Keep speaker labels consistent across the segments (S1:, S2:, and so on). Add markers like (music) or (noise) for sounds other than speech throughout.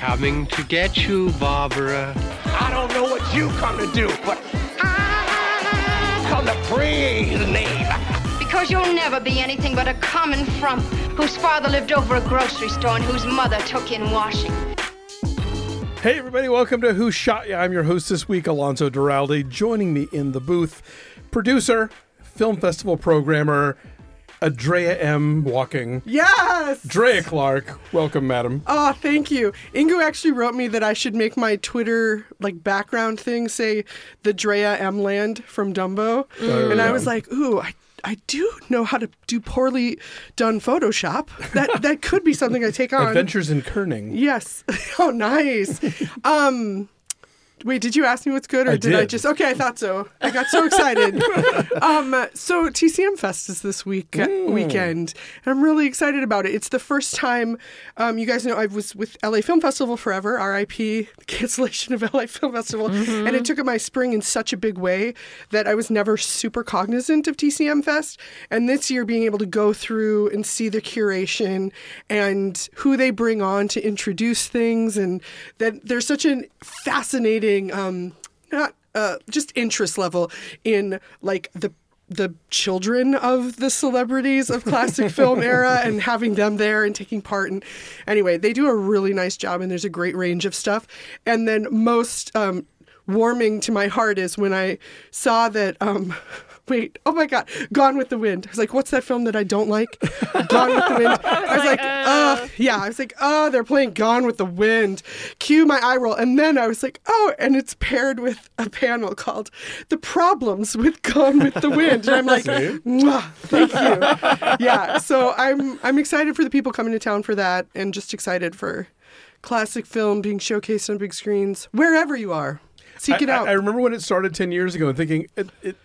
S1: coming to get you, Barbara.
S2: I don't know what you come to do, but I come to praise the name.
S3: Because you'll never be anything but a common frump whose father lived over a grocery store and whose mother took in washing.
S4: Hey, everybody, welcome to Who Shot Ya? I'm your host this week, Alonso Duralde. Joining me in the booth, producer, film festival programmer, Adrea M. Walking.
S5: Yes.
S4: Drea Clark, welcome, madam.
S5: Oh, thank you. Ingo actually wrote me that I should make my Twitter like background thing say the Drea M Land from Dumbo,
S4: Oh,
S5: and I was like, ooh, I. I do know how to do poorly done Photoshop. That (laughs) that could be something I take on.
S4: Adventures in Kerning.
S5: Yes. (laughs) Oh, nice. um, wait, did you ask me what's good, or
S4: I
S5: did, I just? Okay, I thought so. I got so excited. (laughs) um, so TCM Fest is this week
S4: Mm.
S5: weekend, and I'm really excited about it. It's the first time. Um, you guys know I was with LA Film Festival forever. RIP the cancellation of (laughs) LA Film Festival,
S4: Mm-hmm.
S5: and it took my spring in such a big way that I was never super cognizant of TCM Fest. And this year, being able to go through and see the curation and who they bring on to introduce things, and that there's such a fascinating, um, not uh, just interest level in like the the children of the celebrities of classic (laughs) film era and having them there and taking part and anyway they do a really nice job and there's a great range of stuff. And then most um, warming to my heart is when i saw that um, wait oh my god gone with the wind. I was like what's that film that i don't like? Gone with the wind. (laughs) I was like uh yeah i was like oh they're playing gone with the wind. Cue my eye roll. And then i was like oh and it's paired with a panel called the problems with gone with the wind. And i'm like Mwah, thank you. Yeah so i'm i'm excited for the people coming to town for that and just excited for classic film being showcased on big screens wherever you are. Seek it
S4: I,
S5: out.
S4: I remember when it started 10 years ago and thinking, it, it,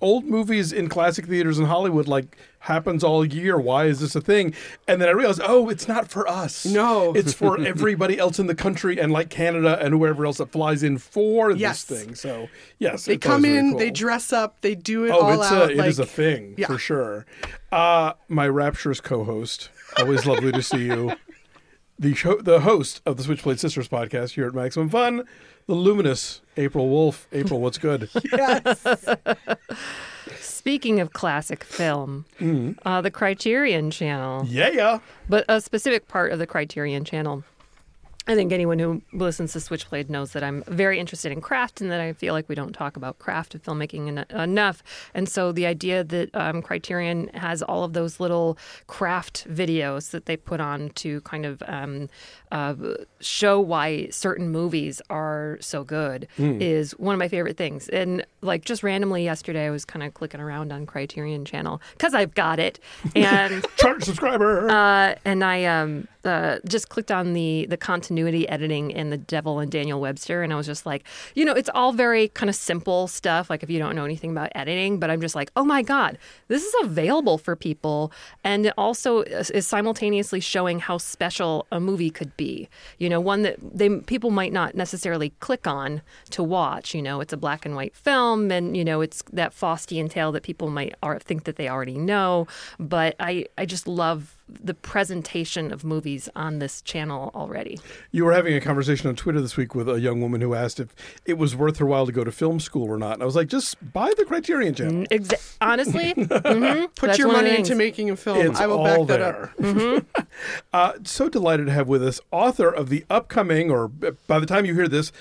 S4: old movies in classic theaters in Hollywood like happens all year. Why is this a thing? And then I realized, oh, it's not for us.
S5: No.
S4: It's for (laughs) everybody else in the country and like Canada and whoever else that flies in for
S5: Yes.
S4: this thing. So, yes.
S5: they come in
S4: cool.
S5: they dress up they do it
S4: Oh,
S5: all
S4: it's
S5: out
S4: a, it
S5: like,
S4: is a thing
S5: yeah.
S4: for sure. Uh, my rapturous co-host, always lovely to see you. (laughs) The show, the host of the Switchblade Sisters podcast here at Maximum Fun, the luminous April Wolf. April, what's good? (laughs) yes.
S6: Speaking of classic film,
S4: Mm-hmm.
S6: uh, the Criterion Channel,
S4: Yeah, yeah.
S6: but a specific part of the Criterion Channel. I think anyone who listens to Switchblade knows that I'm very interested in craft and that I feel like we don't talk about craft of filmmaking en- enough. And so the idea that um, Criterion has all of those little craft videos that they put on to kind of um, uh, show why certain movies are so good is one of my favorite things. And like just randomly yesterday, I was kind of clicking around on Criterion Channel because I've got it. (laughs) And
S4: Charter subscriber.
S6: uh, and I um, uh, just clicked on the the continuity editing in the Devil and Daniel Webster, and I was just like, you know, it's all very kind of simple stuff. Like if you don't know anything about editing, but I'm just like, oh my god, this is available for people, and it also is simultaneously showing how special a movie could be. You know, one that they people might not necessarily click on to watch. You know, it's a black and white film, and you know, it's that Faustian tale that people might think that they already know. But I I just love the presentation of movies on this channel already.
S4: you were having a conversation on Twitter this week with a young woman who asked if it was worth her while to go to film school or not. And I was like, just buy the Criterion channel.
S6: Exa- honestly, (laughs) mhm,
S5: put
S6: that's
S5: your
S6: one of the
S5: money into making a film
S4: It's
S5: i will
S4: all
S5: back that up
S4: there. (laughs) uh, so delighted to have with us author of the upcoming, or by the time you hear this,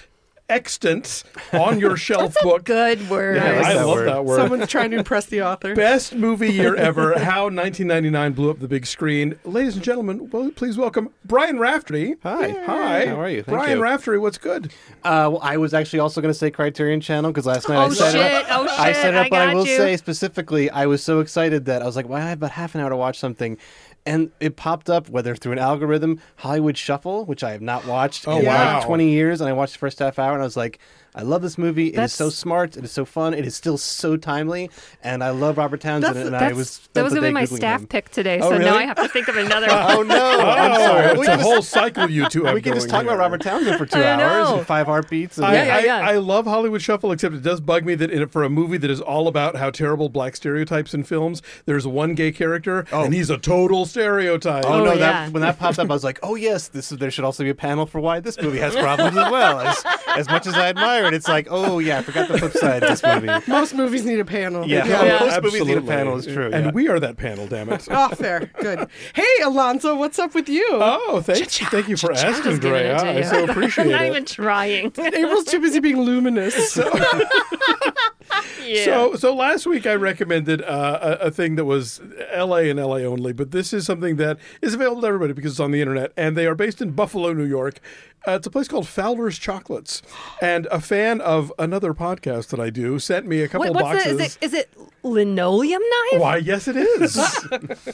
S4: extant on your (laughs) shelf book.
S6: Good word.
S4: Yeah,
S7: like
S4: I
S7: that
S4: love
S7: word.
S4: that word.
S5: someone's trying to impress the author
S4: Best movie year (laughs) ever. How 1999 blew up the big screen. Ladies and gentlemen, well, please welcome Brian Raftery.
S7: Hi.
S4: Hi.
S7: How are you? Thank
S4: Brian
S7: you.
S4: Raftery, what's good?
S7: Uh, well, I was actually also going to say Criterion Channel because last night I
S6: Oh,
S7: set it
S6: shit.
S7: up.
S6: Oh,
S7: I
S6: shit.
S7: set it up,
S6: I
S7: but I will
S6: you.
S7: say specifically, I was so excited that I was like, "Well, I have about half an hour to watch something," and it popped up whether through an algorithm, Hollywood Shuffle, which I have not watched
S4: Oh,
S7: in
S4: wow.
S7: like 20 years, and I watched the first half hour, and I was like. I love this movie. It is so smart. It is so fun. It is still so timely, and I love Robert Townsend. And I was
S6: that was
S7: the
S6: going to be my
S7: Googling
S6: staff
S7: him.
S6: pick today,
S7: Oh,
S6: so now? I have to think of another (laughs)
S7: Oh
S6: one.
S7: no! Oh, I'm
S4: Oh,
S7: sorry.
S4: it's a whole cycle you two have (laughs)
S7: we can just
S4: going
S7: talk about. Robert Townsend for (laughs) two hours and five heartbeats. And
S4: I,
S6: Yeah, yeah,
S4: I-
S6: yeah.
S4: I love Hollywood Shuffle, except it does bug me that in, for a movie that is all about how terrible black stereotypes in films, there's one gay character
S7: Oh.
S4: and he's a total stereotype.
S7: Oh,
S6: Oh,
S7: no!
S6: yeah.
S7: That when that popped up, I was like, "Oh yes, this is, there should also be a panel for why this movie has problems as well." As, as much as I admire it, it's like, "Oh yeah, I forgot the flip side of this movie."
S5: Most movies need a panel.
S7: Yeah,
S6: Yeah.
S7: most movies need a panel. Is true,
S4: And
S7: yeah.
S4: we are that panel, damn it.
S5: Oh, fair. Good. Hey, Alonso, what's up with you?
S4: Oh, thanks. Thank you for asking,
S6: Just giving it
S4: I so appreciate it.
S6: I'm not even trying. (laughs)
S5: April's too busy being luminous. (laughs)
S6: yeah.
S4: So, so last week I recommended uh, a, a thing that was L.A. and L.A. only, but this is something that is available to everybody because it's on the internet, and they are based in Buffalo, New York. Uh, it's a place called Fowler's Chocolates, and a fan of another podcast that I do sent me a couple
S6: Wait,
S4: boxes.
S6: the, is it? Is it linoleum knife?
S4: Why, yes, it is.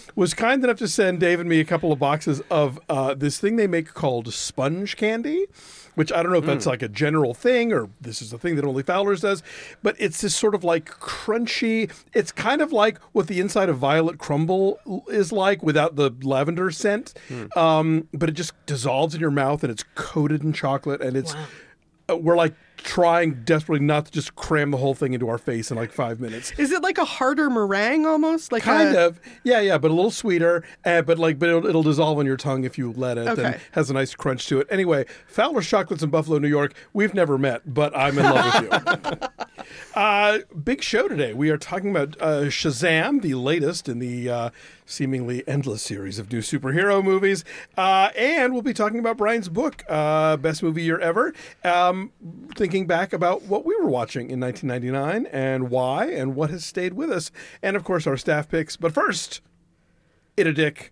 S4: (laughs) was kind enough to send Dave and me a couple of boxes of uh, this thing they make called sponge candy, which I don't know if that's like a general thing or this is a thing that only Fowler's does, but it's this sort of like crunchy. It's kind of like what the inside of Violet Crumble is like without the lavender scent, um, but it just dissolves in your mouth and it's coated in chocolate and it's. Uh, we're like trying desperately not to just cram the whole thing into our face in like five minutes.
S5: Is it like a harder meringue almost? Like
S4: Kind
S5: a,
S4: of, yeah, yeah, but a little sweeter, uh, but like, but it'll, it'll dissolve on your tongue if you let it, and
S5: Okay.
S4: has a nice crunch to it. Anyway, Fowler's Chocolates in Buffalo, New York. We've never met, but I'm in love with you. (laughs) uh, big show today. We are talking about uh, Shazam, the latest in the uh, seemingly endless series of new superhero movies, uh, and we'll be talking about Brian's book, uh, best movie year ever. Um, thinking back about what we were watching in 1999 and why, and what has stayed with us, and of course our staff picks. But first, it a dick.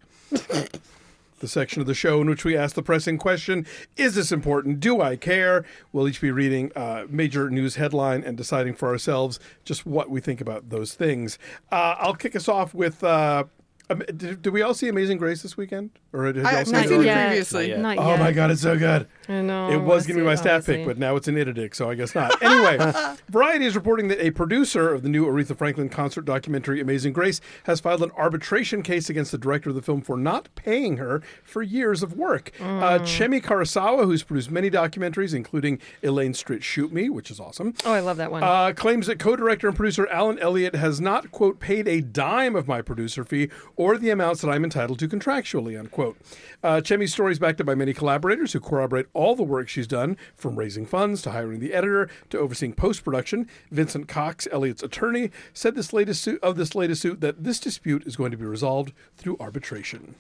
S4: The section of the show in which we ask the pressing question Is this important? Do I care? We'll each be reading a major news headline and deciding for ourselves just what we think about those things. Uh, I'll kick us off with. Uh, um, did, did we all see Amazing Grace this weekend? Or had y'all
S5: I,
S4: seen
S5: not
S4: it
S5: seen it
S6: yet.
S5: previously.
S7: Not yet.
S6: Not
S4: Oh my god, it's so good.
S6: I know.
S4: It was
S6: I
S4: going to be my
S6: it,
S4: staff pick, but now it's an Itadic, so I guess not. (laughs) Anyway, (laughs) Variety is reporting that a producer of the new Aretha Franklin concert documentary Amazing Grace has filed an arbitration case against the director of the film for not paying her for years of work. Uh,
S6: Mm.
S4: Chemi Karasawa, who's produced many documentaries, including Elaine Stritch Shoot Me, which is awesome,
S6: Oh, I love that one.
S4: uh, claims that co-director and producer Alan Elliott has not quote paid a dime of my producer fee or the amounts that I'm entitled to contractually unquote. Uh, Chemi's story is backed up by many collaborators who corroborate all the work she's done, from raising funds to hiring the editor to overseeing post-production. Vincent Cox, Elliott's attorney, said this latest suit of this latest suit that this dispute is going to be resolved through arbitration.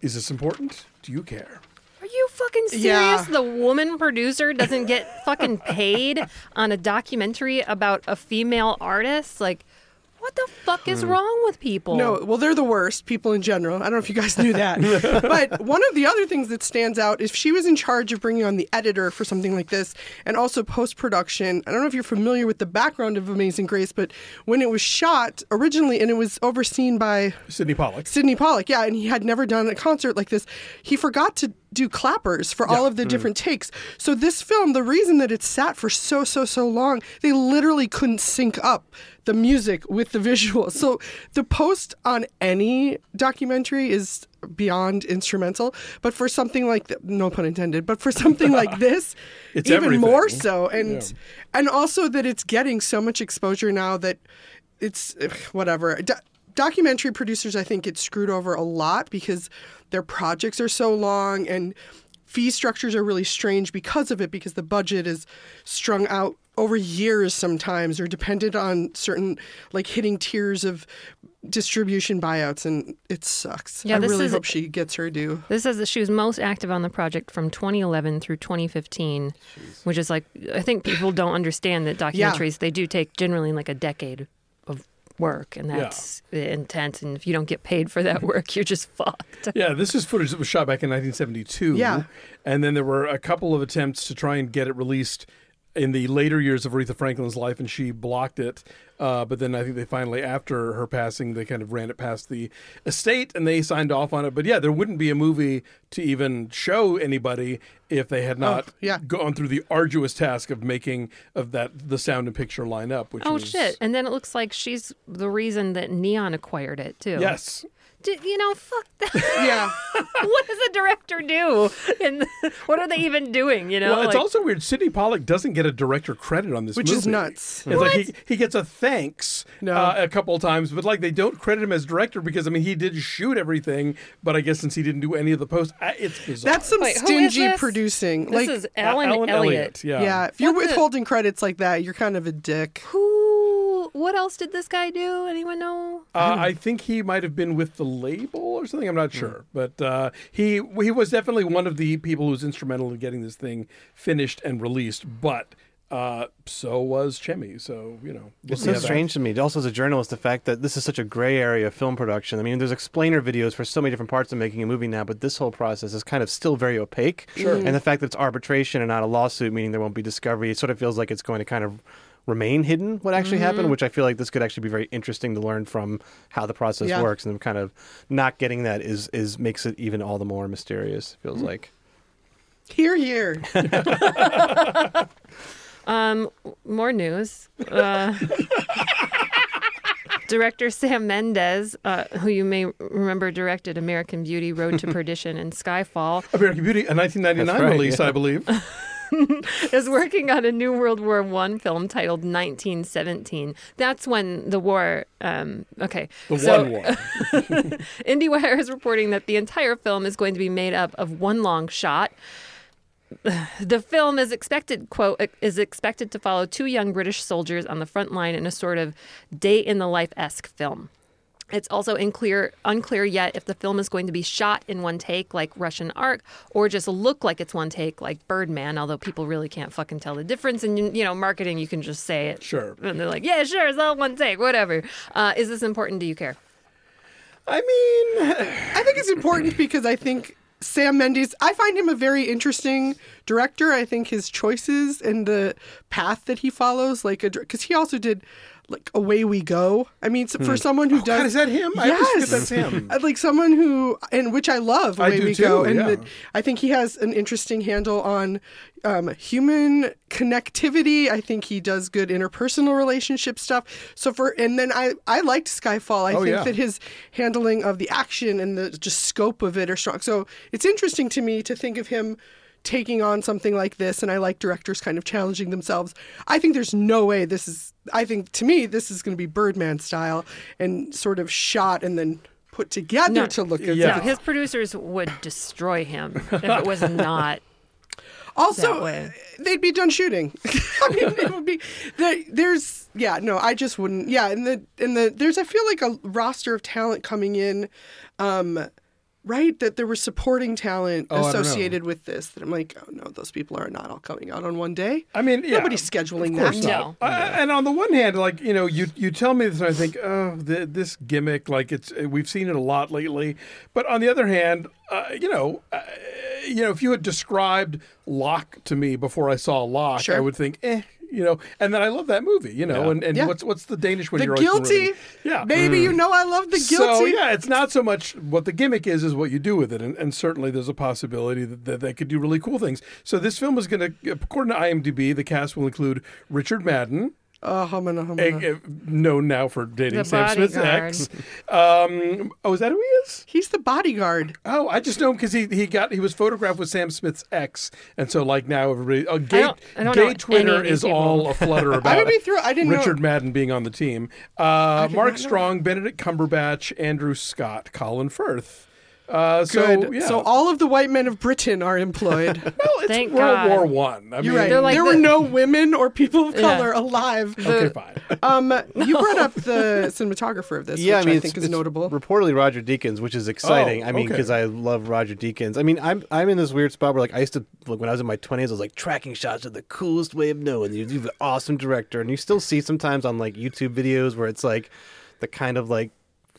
S4: Is this important? Do you care?
S6: Are you fucking serious?
S5: Yeah.
S6: The woman producer doesn't get fucking (laughs) paid on a documentary about a female artist? Like, what the fuck is hmm. wrong with people?
S5: No, well, they're the worst people in general. I don't know if you guys knew that. (laughs) but one of the other things that stands out is she was in charge of bringing on the editor for something like this and also post production. I don't know if you're familiar with the background of Amazing Grace, but when it was shot originally and it was overseen by
S4: Sydney Pollack.
S5: Sydney Pollack, yeah, and he had never done a concert like this. He forgot to do clappers for all of the mm. different takes. So this film, the reason that it sat for so so so long, they literally couldn't sync up the music with the visuals. So the post on any documentary is beyond instrumental, but for something like th- no pun intended, but for something like (laughs) this,
S4: It's
S5: even
S4: everything.
S5: more so and and also that it's getting so much exposure now that it's whatever. Do- documentary producers, I think, get screwed over a lot because their projects are so long and fee structures are really strange because of it, because the budget is strung out over years sometimes or dependent on certain like hitting tiers of distribution buyouts and it sucks.
S6: Yeah,
S5: I
S6: this
S5: really
S6: is-
S5: hope she gets her due.
S6: This says that she was most active on the project from 2011 through 2015, which is like, I think people don't understand that
S5: Yeah.
S6: documentaries, they do take generally like a decade of work, and that's intense. And if you don't get paid for that (laughs) work, you're just fucked. (laughs)
S4: Yeah, this is footage that was shot back in 1972.
S5: Yeah.
S4: And then there were a couple of attempts to try and get it released in the later years of Aretha Franklin's life, and she blocked it. Uh, but then I think they finally, after her passing, they kind of ran it past the estate and they signed off on it. But yeah, there wouldn't be a movie to even show anybody if they had not
S5: Oh, yeah.
S4: gone through the arduous task of making of that the sound and picture line up. Which
S6: Oh,
S4: was,
S6: shit. And then it looks like she's the reason that Neon acquired it, too.
S4: Yes.
S6: D- you know, fuck that.
S5: Yeah. (laughs)
S6: what does a director do? And what are they even doing? You know,
S4: Well, it's
S6: Like-
S4: also weird. Sydney Pollack doesn't get a director credit on this
S5: Which
S4: movie.
S5: is nuts.
S4: It's like he, he gets a thanks
S5: No.
S4: uh, a couple of times, but like they don't credit him as director because I mean he did shoot everything, but I guess since he didn't do any of the post, I- it's bizarre.
S5: That's some
S6: Wait,
S5: stingy
S6: this?
S5: producing.
S6: This
S5: like
S6: is Alan,
S4: Alan
S6: Elliott.
S4: Yeah.
S5: yeah, if you're
S6: What the-
S5: withholding credits like that, you're kind of a dick.
S6: Who? What else did this guy do? Anyone know?
S4: Uh, I think he might have been with the label or something. I'm not
S5: Hmm.
S4: sure, but uh, he he was definitely one of the people who was instrumental in getting this thing finished and released. But uh, so was Chemi. So you know, we'll
S7: It's so
S4: how that-
S7: strange to me. Also, as a journalist, the fact that this is such a gray area of film production. I mean, there's explainer videos for so many different parts of making a movie now, but this whole process is kind of still very opaque. Sure. And the fact that it's arbitration and not a lawsuit, meaning there won't be discovery, it sort of feels like it's going to kind of remain hidden what actually happened, which I feel like this could actually be very interesting to learn from how the process
S5: Yeah.
S7: works. And kind of not getting that is is makes it even all the more mysterious. It feels like.
S5: Here, here. (laughs)
S6: Um, more news. Uh, (laughs) director Sam Mendes, uh, who you may remember directed American Beauty, Road to (laughs) Perdition, and Skyfall,
S4: American Beauty, a 1999
S7: right,
S4: release,
S7: yeah.
S4: I believe. (laughs)
S6: is working on a new World War One film titled 1917. That's when the war. Um, okay,
S4: The
S6: so-
S4: one war. (laughs)
S6: IndieWire is reporting that the entire film is going to be made up of one long shot. (sighs) The film is expected, quote, is expected to follow two young British soldiers on the front line in a sort of day in the life esque film. It's also unclear, unclear yet if the film is going to be shot in one take like Russian Ark or just look like it's one take like Birdman, although people really can't fucking tell the difference. And, you know, marketing, you can just say it.
S4: Sure.
S6: And they're like, yeah, sure, it's all one take, whatever. Uh, is this important? Do you care?
S4: I mean,
S5: I think it's important because I think Sam Mendes, I find him a very interesting director. I think his choices and the path that he follows, like, because he also did like Away We Go. I mean, so for someone who does,
S4: Hmm. God, is that him? I
S5: Yes,
S4: that's him. (laughs)
S5: Like someone who, and which I love,
S4: I
S5: Away
S4: do
S5: We
S4: too,
S5: Go, and
S4: yeah.
S5: that I think he has an interesting handle on um, human connectivity. I think he does good interpersonal relationship stuff. So for, and then I I liked Skyfall. I
S4: Oh,
S5: think
S4: yeah.
S5: that his handling of the action and the just scope of it are strong. So it's interesting to me to think of him taking on something like this and I like directors kind of challenging themselves. I think there's no way this is I think to me this is going to be Birdman style and sort of shot and then put together
S6: No.
S5: to look as
S4: Yeah.
S6: No, his producers would destroy him if it was not. (laughs)
S5: Also,
S6: that way.
S5: they'd be done shooting. (laughs) I mean, it would be there, there's yeah, no, I just wouldn't. Yeah, and the and the there's I feel like a roster of talent coming in, um, right? That there was supporting talent
S4: Oh, I don't know.
S5: associated with this. That I'm like, oh no, those people are not all coming out on one day.
S4: I mean, yeah,
S5: Nobody's scheduling
S4: of course
S5: that.
S6: No.
S4: not. Uh, and on the one hand, like you know, you you tell me this, and I think, oh, th- this gimmick, like it's we've seen it a lot lately. But on the other hand, uh, you know, uh, you know, if you had described Locke to me before I saw Locke, I would think, eh. You know, and then I love that movie. You know,
S7: Yeah.
S4: and, and
S5: Yeah.
S4: what's what's the Danish one?
S5: The
S4: you're
S5: guilty,
S4: yeah,
S5: Baby, you mm. know I love the guilty.
S4: So yeah, it's not so much what the gimmick is, is what you do with it, and, and certainly there's a possibility that, that they could do really cool things. So this film is going to, according to IMDb, the cast will include Richard Madden,
S5: Oh, humana, humana.
S4: a- a- known now for dating
S6: The
S4: Sam Smith's ex. Um, oh, is that who he is?
S5: He's the bodyguard.
S4: Oh, I just know him because he he got he was photographed with Sam Smith's ex, and so like now everybody, oh, gay,
S6: don't- I don't
S4: gay
S6: any
S4: Twitter
S6: of these
S4: is
S6: people.
S4: all aflutter (laughs) about.
S5: I would be through. I didn't
S4: Richard
S5: know.
S4: Madden being on the team. Uh, Mark Strong, Benedict Cumberbatch, Andrew Scott, Colin Firth. Uh,
S5: Good.
S4: So, yeah.
S5: So all of the white men of Britain are employed. (laughs)
S4: well, it's
S6: Thank
S4: World
S6: God.
S4: War One. I
S5: You're
S4: mean,
S5: right.
S6: Like
S5: there
S6: the-
S5: were no women or people of
S6: Yeah.
S5: color alive.
S4: okay, fine.
S5: Um, you brought up the cinematographer of this,
S7: yeah,
S5: which
S7: I mean,
S5: I
S7: it's,
S5: think is
S7: it's
S5: notable.
S7: Reportedly Roger Deakins, which is exciting.
S4: Oh,
S7: I mean,
S4: okay.
S7: because I love Roger Deakins. I mean, I'm I'm in this weird spot where like I used to like when I was in my 20s, I was like tracking shots are the coolest way of knowing you're you're an awesome director, and you still see sometimes on like YouTube videos where it's like the kind of like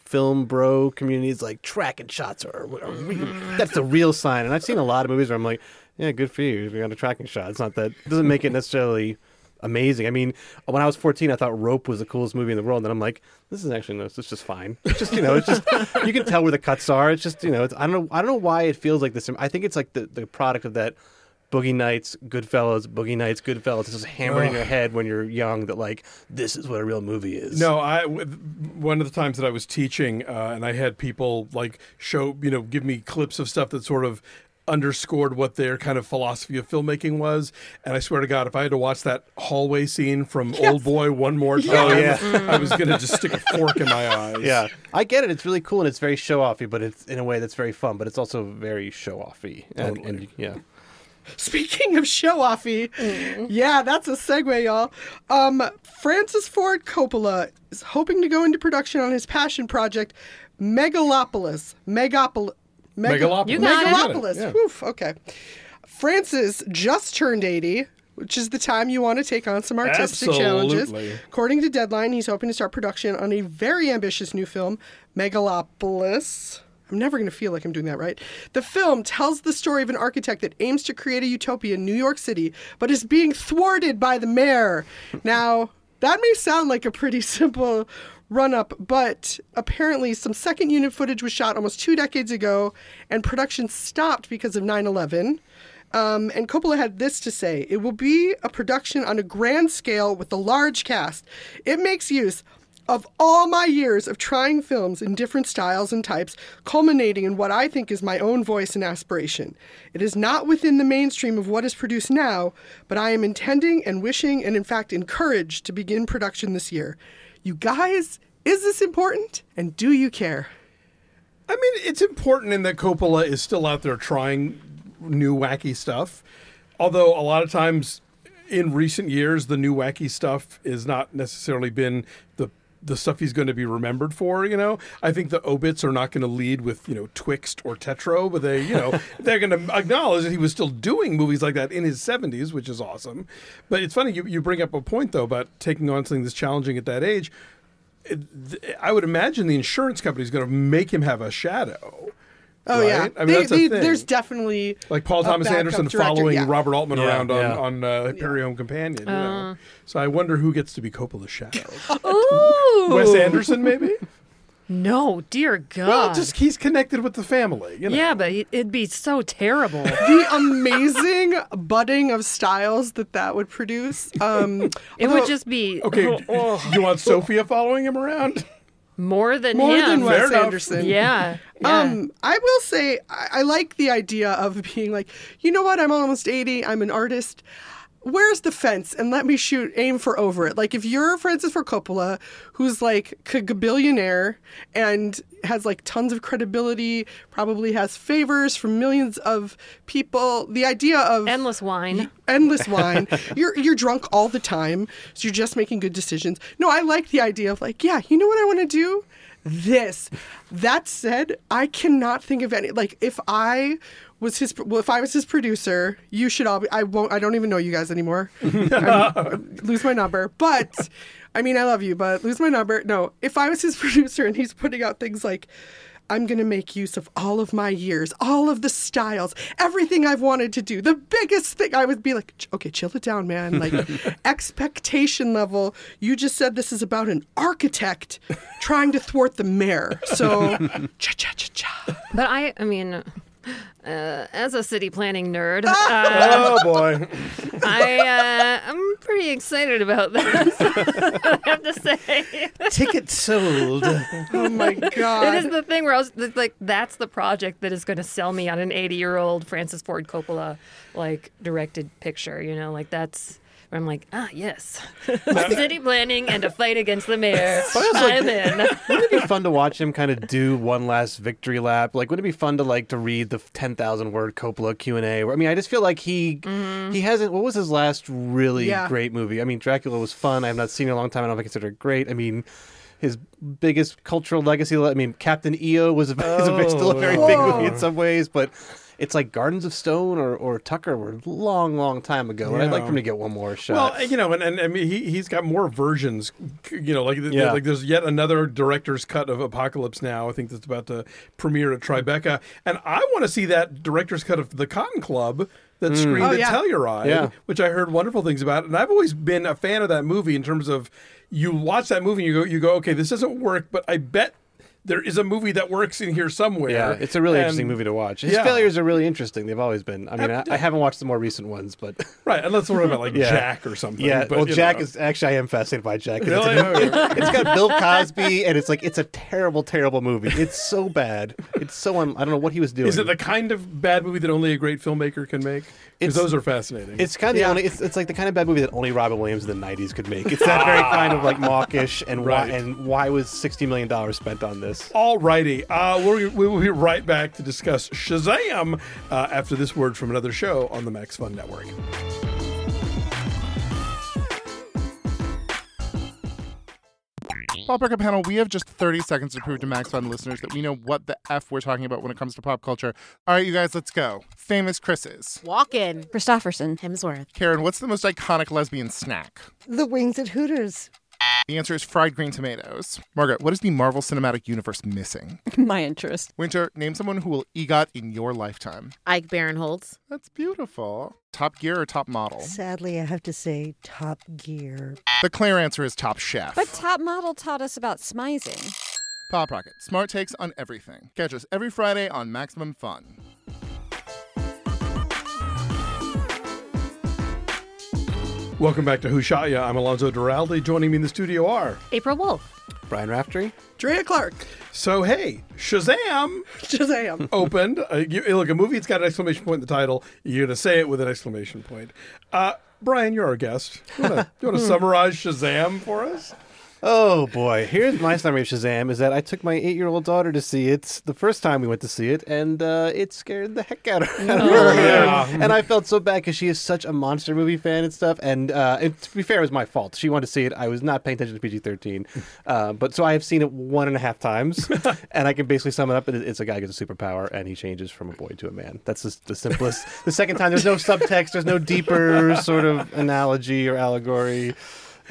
S7: film bro communities like tracking shots are, are real. that's the real sign. And I've seen a lot of movies where I'm like, yeah, good for you. You got a tracking shot. It's not that it doesn't make it necessarily amazing. I mean, when I was 14, I thought Rope was the coolest movie in the world, and I'm like, this is actually no, it's just fine. It's just you know, it's just you can tell where the cuts are. It's just you know, it's, I don't know, I don't know why it feels like this. I think it's like the the product of that Boogie Nights, Goodfellas, Boogie Nights, Goodfellas. It's just hammered in your head when you're young that like this is what a real movie is.
S4: No, I one of the times that I was teaching, uh, and I had people like show, you know, give me clips of stuff that sort of underscored what their kind of philosophy of filmmaking was. And I swear to God, if I had to watch that hallway scene from Old Boy one more time,
S7: Oh, yeah.
S4: I was going to just stick a fork in my eyes.
S7: Yeah, I get it. It's really cool and it's very show offy, but it's in a way that's very fun. But it's also very show offy. And, and yeah, (laughs)
S5: Speaking of show offy, yeah, that's a segue, y'all. Um, Francis Ford Coppola is hoping to go into production on his passion project, Megalopolis. Megapol- Mega-
S4: Megalopolis.
S6: You got it.
S5: Megalopolis.
S4: Yeah.
S5: Woof, okay. Francis just turned 80, which is the time you want to take on some artistic challenges. According to Deadline, he's hoping to start production on a very ambitious new film, Megalopolis. I'm never going to feel like I'm doing that right. The film tells the story of an architect that aims to create a utopia in New York City, but is being thwarted by the mayor. Now, that may sound like a pretty (laughs) simple run up, but apparently some second unit footage was shot almost two decades ago, and production stopped because of 9 11. Um, and Coppola had this to say It will be a production on a grand scale with a large cast. It makes use of all my years of trying films in different styles and types, culminating in what I think is my own voice and aspiration. It is not within the mainstream of what is produced now, but I am intending and wishing and, in fact, encouraged to begin production this year. You guys, is this important? And do you care?
S4: I mean, it's important in that Coppola is still out there trying new wacky stuff. Although a lot of times in recent years, the new wacky stuff has not necessarily been the the stuff he's going to be remembered for. You know, I think the obits are not going to lead with you know Twixt or Tetro, but they you know (laughs) they're going to acknowledge that he was still doing movies like that in his seventies, which is awesome. But it's funny you you bring up a point though about taking on something that's challenging at that age. I would imagine the insurance company is going to make him have a shadow.
S5: Oh,
S4: right?
S5: yeah.
S4: I mean,
S5: They-
S4: that's a
S5: they-
S4: thing.
S5: there's definitely
S4: like Paul Thomas Anderson
S5: director,
S4: following
S5: yeah.
S4: Robert Altman
S5: Yeah.
S4: around on
S7: Yeah.
S4: on uh, Prairie Home Companion. You
S6: Uh.
S4: know? So I wonder who gets to be Coppola's shadow. (laughs)
S6: Ooh.
S4: Wes Anderson, maybe.
S6: No, dear God.
S4: Well, just he's connected with the family. You know?
S6: yeah, but it- it'd be so terrible. (laughs)
S5: the amazing budding of styles that that would produce. Um,
S6: It
S5: although-
S6: would just be
S4: Okay, you want Sofia following him around?
S6: more than
S5: more
S6: him.
S5: than Wes. Anderson.
S6: Yeah. Yeah.
S5: Um, I will say I, I like the idea of (laughs) being like, you know what? I'm almost 80. I'm an artist. Where's the fence? And let me shoot, aim for over it. Like if you're Francis Ford Coppola, who's like a billionaire and has like tons of credibility, probably has favors from millions of people. The idea of
S6: Endless wine.
S5: endless wine. (laughs) you're you're drunk all the time, so you're just making good decisions. No, I like the idea of like, yeah, you know what I want to do? This. That said, I cannot think of any like if I was his well, if I was his producer, you should all be I won't I don't even know you guys anymore. (laughs) Lose my number. But I mean I love you, but lose my number. No, if I was his (laughs) producer and he's putting out things like I'm going to make use of all of my years, all of the styles, everything I've wanted to do. The biggest thing I would be like, okay, chill it down, man. Like, (laughs) expectation level. You just said this is about an architect trying to thwart the mayor. So, (laughs) cha cha cha cha.
S6: But I, I mean, uh, as a city planning nerd, (laughs) uh,
S4: Oh boy!
S6: I, uh, I'm pretty excited about this. (laughs) I have to say,
S7: ticket sold.
S5: Oh my God.
S6: it is the thing where I was it's like, that's the project that is going to sell me on an 80 year old Francis Ford Coppola like directed picture. You know, like that's. Where I'm like, ah, yes, (laughs) city planning and a fight against the mayor. (laughs) I'm in. (laughs)
S7: Wouldn't it be fun to watch him kind of do one last victory lap? Like, wouldn't it be fun to like to read the ten thousand word Coppola Q and A? I mean, I just feel like he he hasn't. What was his last really
S5: Yeah.
S7: great movie? I mean, Dracula was fun. I have not seen it in a long time. I don't know if I consider it great. I mean. His biggest cultural legacy. I mean, Captain EO was a, is a, still a very big movie in some ways, but it's like Gardens of Stone or, or Tucker were a long, long time ago. And I'd like for him to get one more shot.
S4: Well, you know, and, and I mean, he he's got more versions. You know, like
S7: Yeah.
S4: like there's yet another director's cut of Apocalypse Now. I think that's about to premiere at Tribeca, and I want to see that director's cut of The Cotton Club that mm. screened
S5: Oh,
S4: at
S5: yeah.
S4: Telluride,
S7: Yeah.
S4: which I heard wonderful things about. And I've always been a fan of that movie in terms of you watch that movie and you go you go okay this doesn't work, but I bet there is a movie that works in here somewhere.
S7: Yeah, it's a really
S4: And-
S7: interesting movie to watch. His
S4: Yeah.
S7: failures are really interesting. They've always been. I mean, I, I haven't watched the more recent ones, but (laughs)
S4: Right, unless we're talking about like (laughs)
S7: Yeah.
S4: Jack or something.
S7: yeah.
S4: but,
S7: well, Jack
S4: know.
S7: is actually I am fascinated by Jack. 'cause
S4: Really?
S7: It's, a- it's got Bill Cosby, and it's like it's a terrible, terrible movie. It's so bad. It's so un, I don't know what he was doing.
S4: Is it the kind of bad movie that only a great filmmaker can make? Because those are fascinating.
S7: It's kind of the only. It's, it's like the kind of bad movie that only Robin Williams in the '90s could make. It's that very kind of like mawkish and
S4: Right.
S7: why and why was sixty million dollars spent on this?
S4: All righty. Uh, we'll, we will be right back to discuss Shazam uh, after this word from another show on the Max Fun Network.
S8: Pop Rocket panel, we have just 30 seconds to prove to Max Fun listeners that we know what the F we're talking about when it comes to pop culture. All right, you guys, let's go. Famous Chris's.
S9: Walken.
S10: Kristofferson.
S9: Hemsworth.
S8: Karen, what's the most iconic lesbian snack?
S10: The wings at Hooters.
S8: The answer is fried green tomatoes. Margaret, what is the Marvel Cinematic Universe missing? (laughs)
S10: My interest.
S8: Winter, name someone who will EGOT in your lifetime.
S9: Ike Barinholtz.
S8: That's beautiful. Top Gear or Top Model?
S10: Sadly, I have to say Top Gear.
S8: The clear answer is Top Chef.
S11: But Top Model taught us about smizing.
S8: Pop Rocket, smart takes on everything. Catch us every Friday on Maximum Fun.
S4: Welcome back to Who Shot Ya? I'm Alonso Duralde. Joining me in the studio are.
S6: April Wolf.
S7: Brian Raftery.
S5: Drea Clark.
S4: So, hey, Shazam
S5: Shazam. (laughs)
S4: opened. Uh, you, look, a movie, it's got an exclamation point in the title. You're going to say it with an exclamation point. Uh, Brian, you're our guest. You want to (laughs) summarize Shazam for us?
S7: Oh boy! Here's my summary of Shazam: is that I took my eight-year-old daughter to see it the first time we went to see it, and uh, it scared the heck out of her. (laughs)
S4: yeah.
S7: and I felt so bad because she is such a monster movie fan and stuff. And, uh, and to be fair, it was my fault. She wanted to see it. I was not paying attention to PG-13, uh, but so I have seen it one and a half times, (laughs) and I can basically sum it up: it's a guy gets a superpower, and he changes from a boy to a man. That's just the simplest. the second time, there's no subtext, there's no deeper sort of analogy or allegory.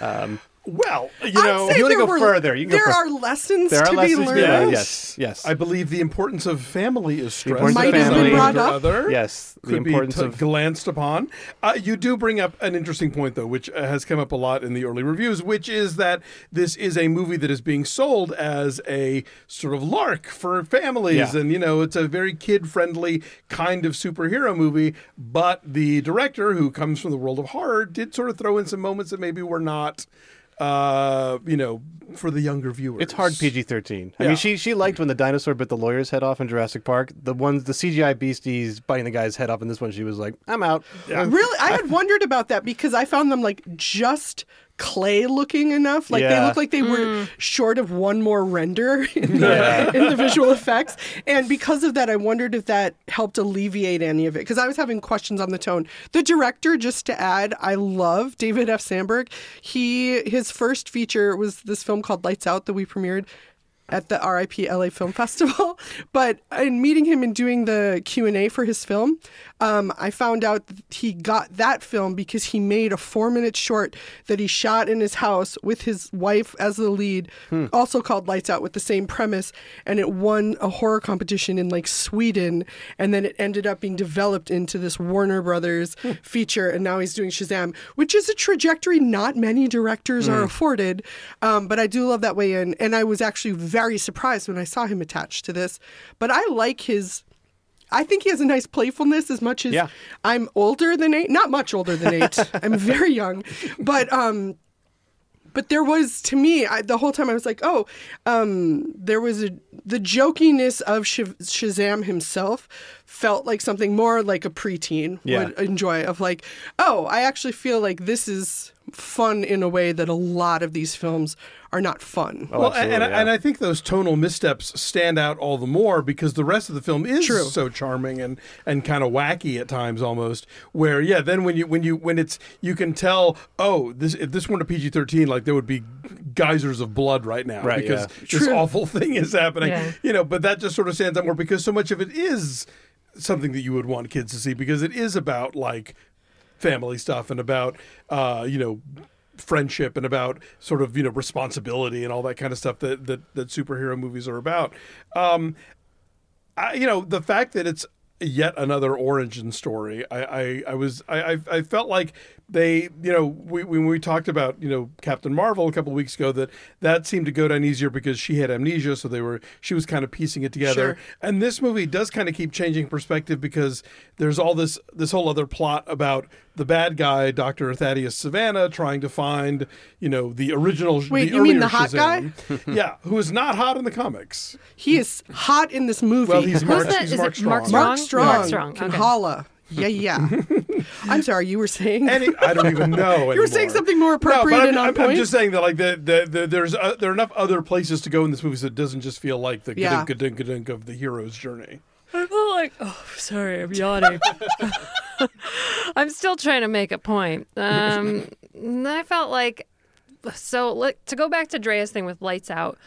S7: Um,
S4: Well, you
S5: I'd
S4: know,
S7: if you wanna go
S5: were-
S7: further, you can go
S5: there are lessons
S7: There are
S5: to
S7: lessons
S5: be learned.
S7: be learned.
S4: Yes.
S7: Yes, yes.
S4: I believe the importance of family is stressed.
S5: Might have been brought up.
S4: Other
S7: Yes, the
S4: could
S7: importance
S4: be t-
S7: of
S4: glanced upon. Uh, you do bring up an interesting point, though, which uh, has come up a lot in the early reviews, which is that this is a movie that is being sold as a sort of lark for families,
S7: Yeah.
S4: and you know, it's a very kid-friendly kind of superhero movie. But the director, who comes from the world of horror, did sort of throw in some moments that maybe were not. Uh, you know, for the younger viewers,
S7: It's hard PG thirteen. I
S4: Yeah.
S7: mean, she she liked when the dinosaur bit the lawyer's head off in Jurassic Park. The ones, the CGI beasties biting the guy's head off in this one, she was like, "I'm out."
S5: Really, I had wondered about that because I found them like just clay looking enough. Like they
S7: Yeah.
S5: look like they were mm. short of one more render (laughs) in the, in the visual effects. And because of that, I wondered if that helped alleviate any of it. Because I was having questions on the tone. The director, just to add, I love David F. Sandberg. He his first feature was this film called Lights Out that we premiered at the RIP LA Film Festival. (laughs) But in meeting him and doing the Q and A for his film, um, I found out that he got that film because he made a four-minute short that he shot in his house with his wife as the lead, also called Lights Out, with the same premise, and it won a horror competition in like Sweden, and then it ended up being developed into this Warner Brothers feature, and now he's doing Shazam, which is a trajectory not many directors are afforded. Um, but I do love that way in, and I was actually very surprised when I saw him attached to this. But I like his. I think he has a nice playfulness as much as
S7: Yeah.
S5: I'm older than eight. Not much older than eight. (laughs) I'm very young. But um but there was to me I, the whole time I was like, oh, um, there was a the jokiness of Sh- Shazam himself felt like something more like a preteen
S7: Yeah.
S5: would enjoy. Of like, oh, I actually feel like this is fun in a way that a lot of these films are not fun.
S7: Oh,
S4: well, and,
S7: yeah.
S4: and I think those tonal missteps stand out all the more because the rest of the film is
S5: True.
S4: so charming and, and kind of wacky at times almost. Where yeah, then when you when you when it's you can tell oh this if this weren't a PG thirteen like there would be geysers of blood right now
S7: Right,
S4: because
S7: yeah.
S4: this awful (laughs) thing is happening.
S6: Yeah.
S4: You know, but that just sort of stands out more because so much of it is something that you would want kids to see because it is about like family stuff and about uh, you know friendship and about sort of you know responsibility and all that kind of stuff that that, that superhero movies are about. Um, I, you know the fact that it's yet another origin story. I I, I was I, I I felt like they you know we when we talked about you know Captain Marvel a couple of weeks ago that that seemed to go down easier because she had amnesia, so they were she was kind of piecing it together.
S5: Sure.
S4: And this movie does kind of keep changing perspective because there's all this this whole other plot about the bad guy, Doctor Thaddeus Sivana, trying to find you know the original.
S5: Wait,
S4: the
S5: you mean the hot
S4: Shazam. (laughs) yeah, who is not hot in the comics.
S5: He is hot in this movie.
S4: Well, he's Mark, he's
S6: Is
S4: Mark
S6: it
S4: Strong.
S6: Mark
S5: Mark
S6: Strong?
S5: Strong.
S6: Mark Strong,
S5: Can
S6: okay.
S5: holla. Yeah, yeah. (laughs) (laughs) I'm sorry, you were saying. (laughs)
S4: Any, I don't even know. (laughs)
S5: You were saying something more appropriate
S4: but I'm,
S5: and on
S4: I'm,
S5: point.
S4: I'm just saying that like the, the, the there's uh, there are enough other places to go in this movie so it doesn't just feel like the
S5: Yeah.
S4: gadunk gadunk of the hero's journey.
S6: I feel like, oh, sorry, I'm yawning. I'm still trying to make a point. Um, I felt like, so look, to go back to Drea's thing with Lights Out,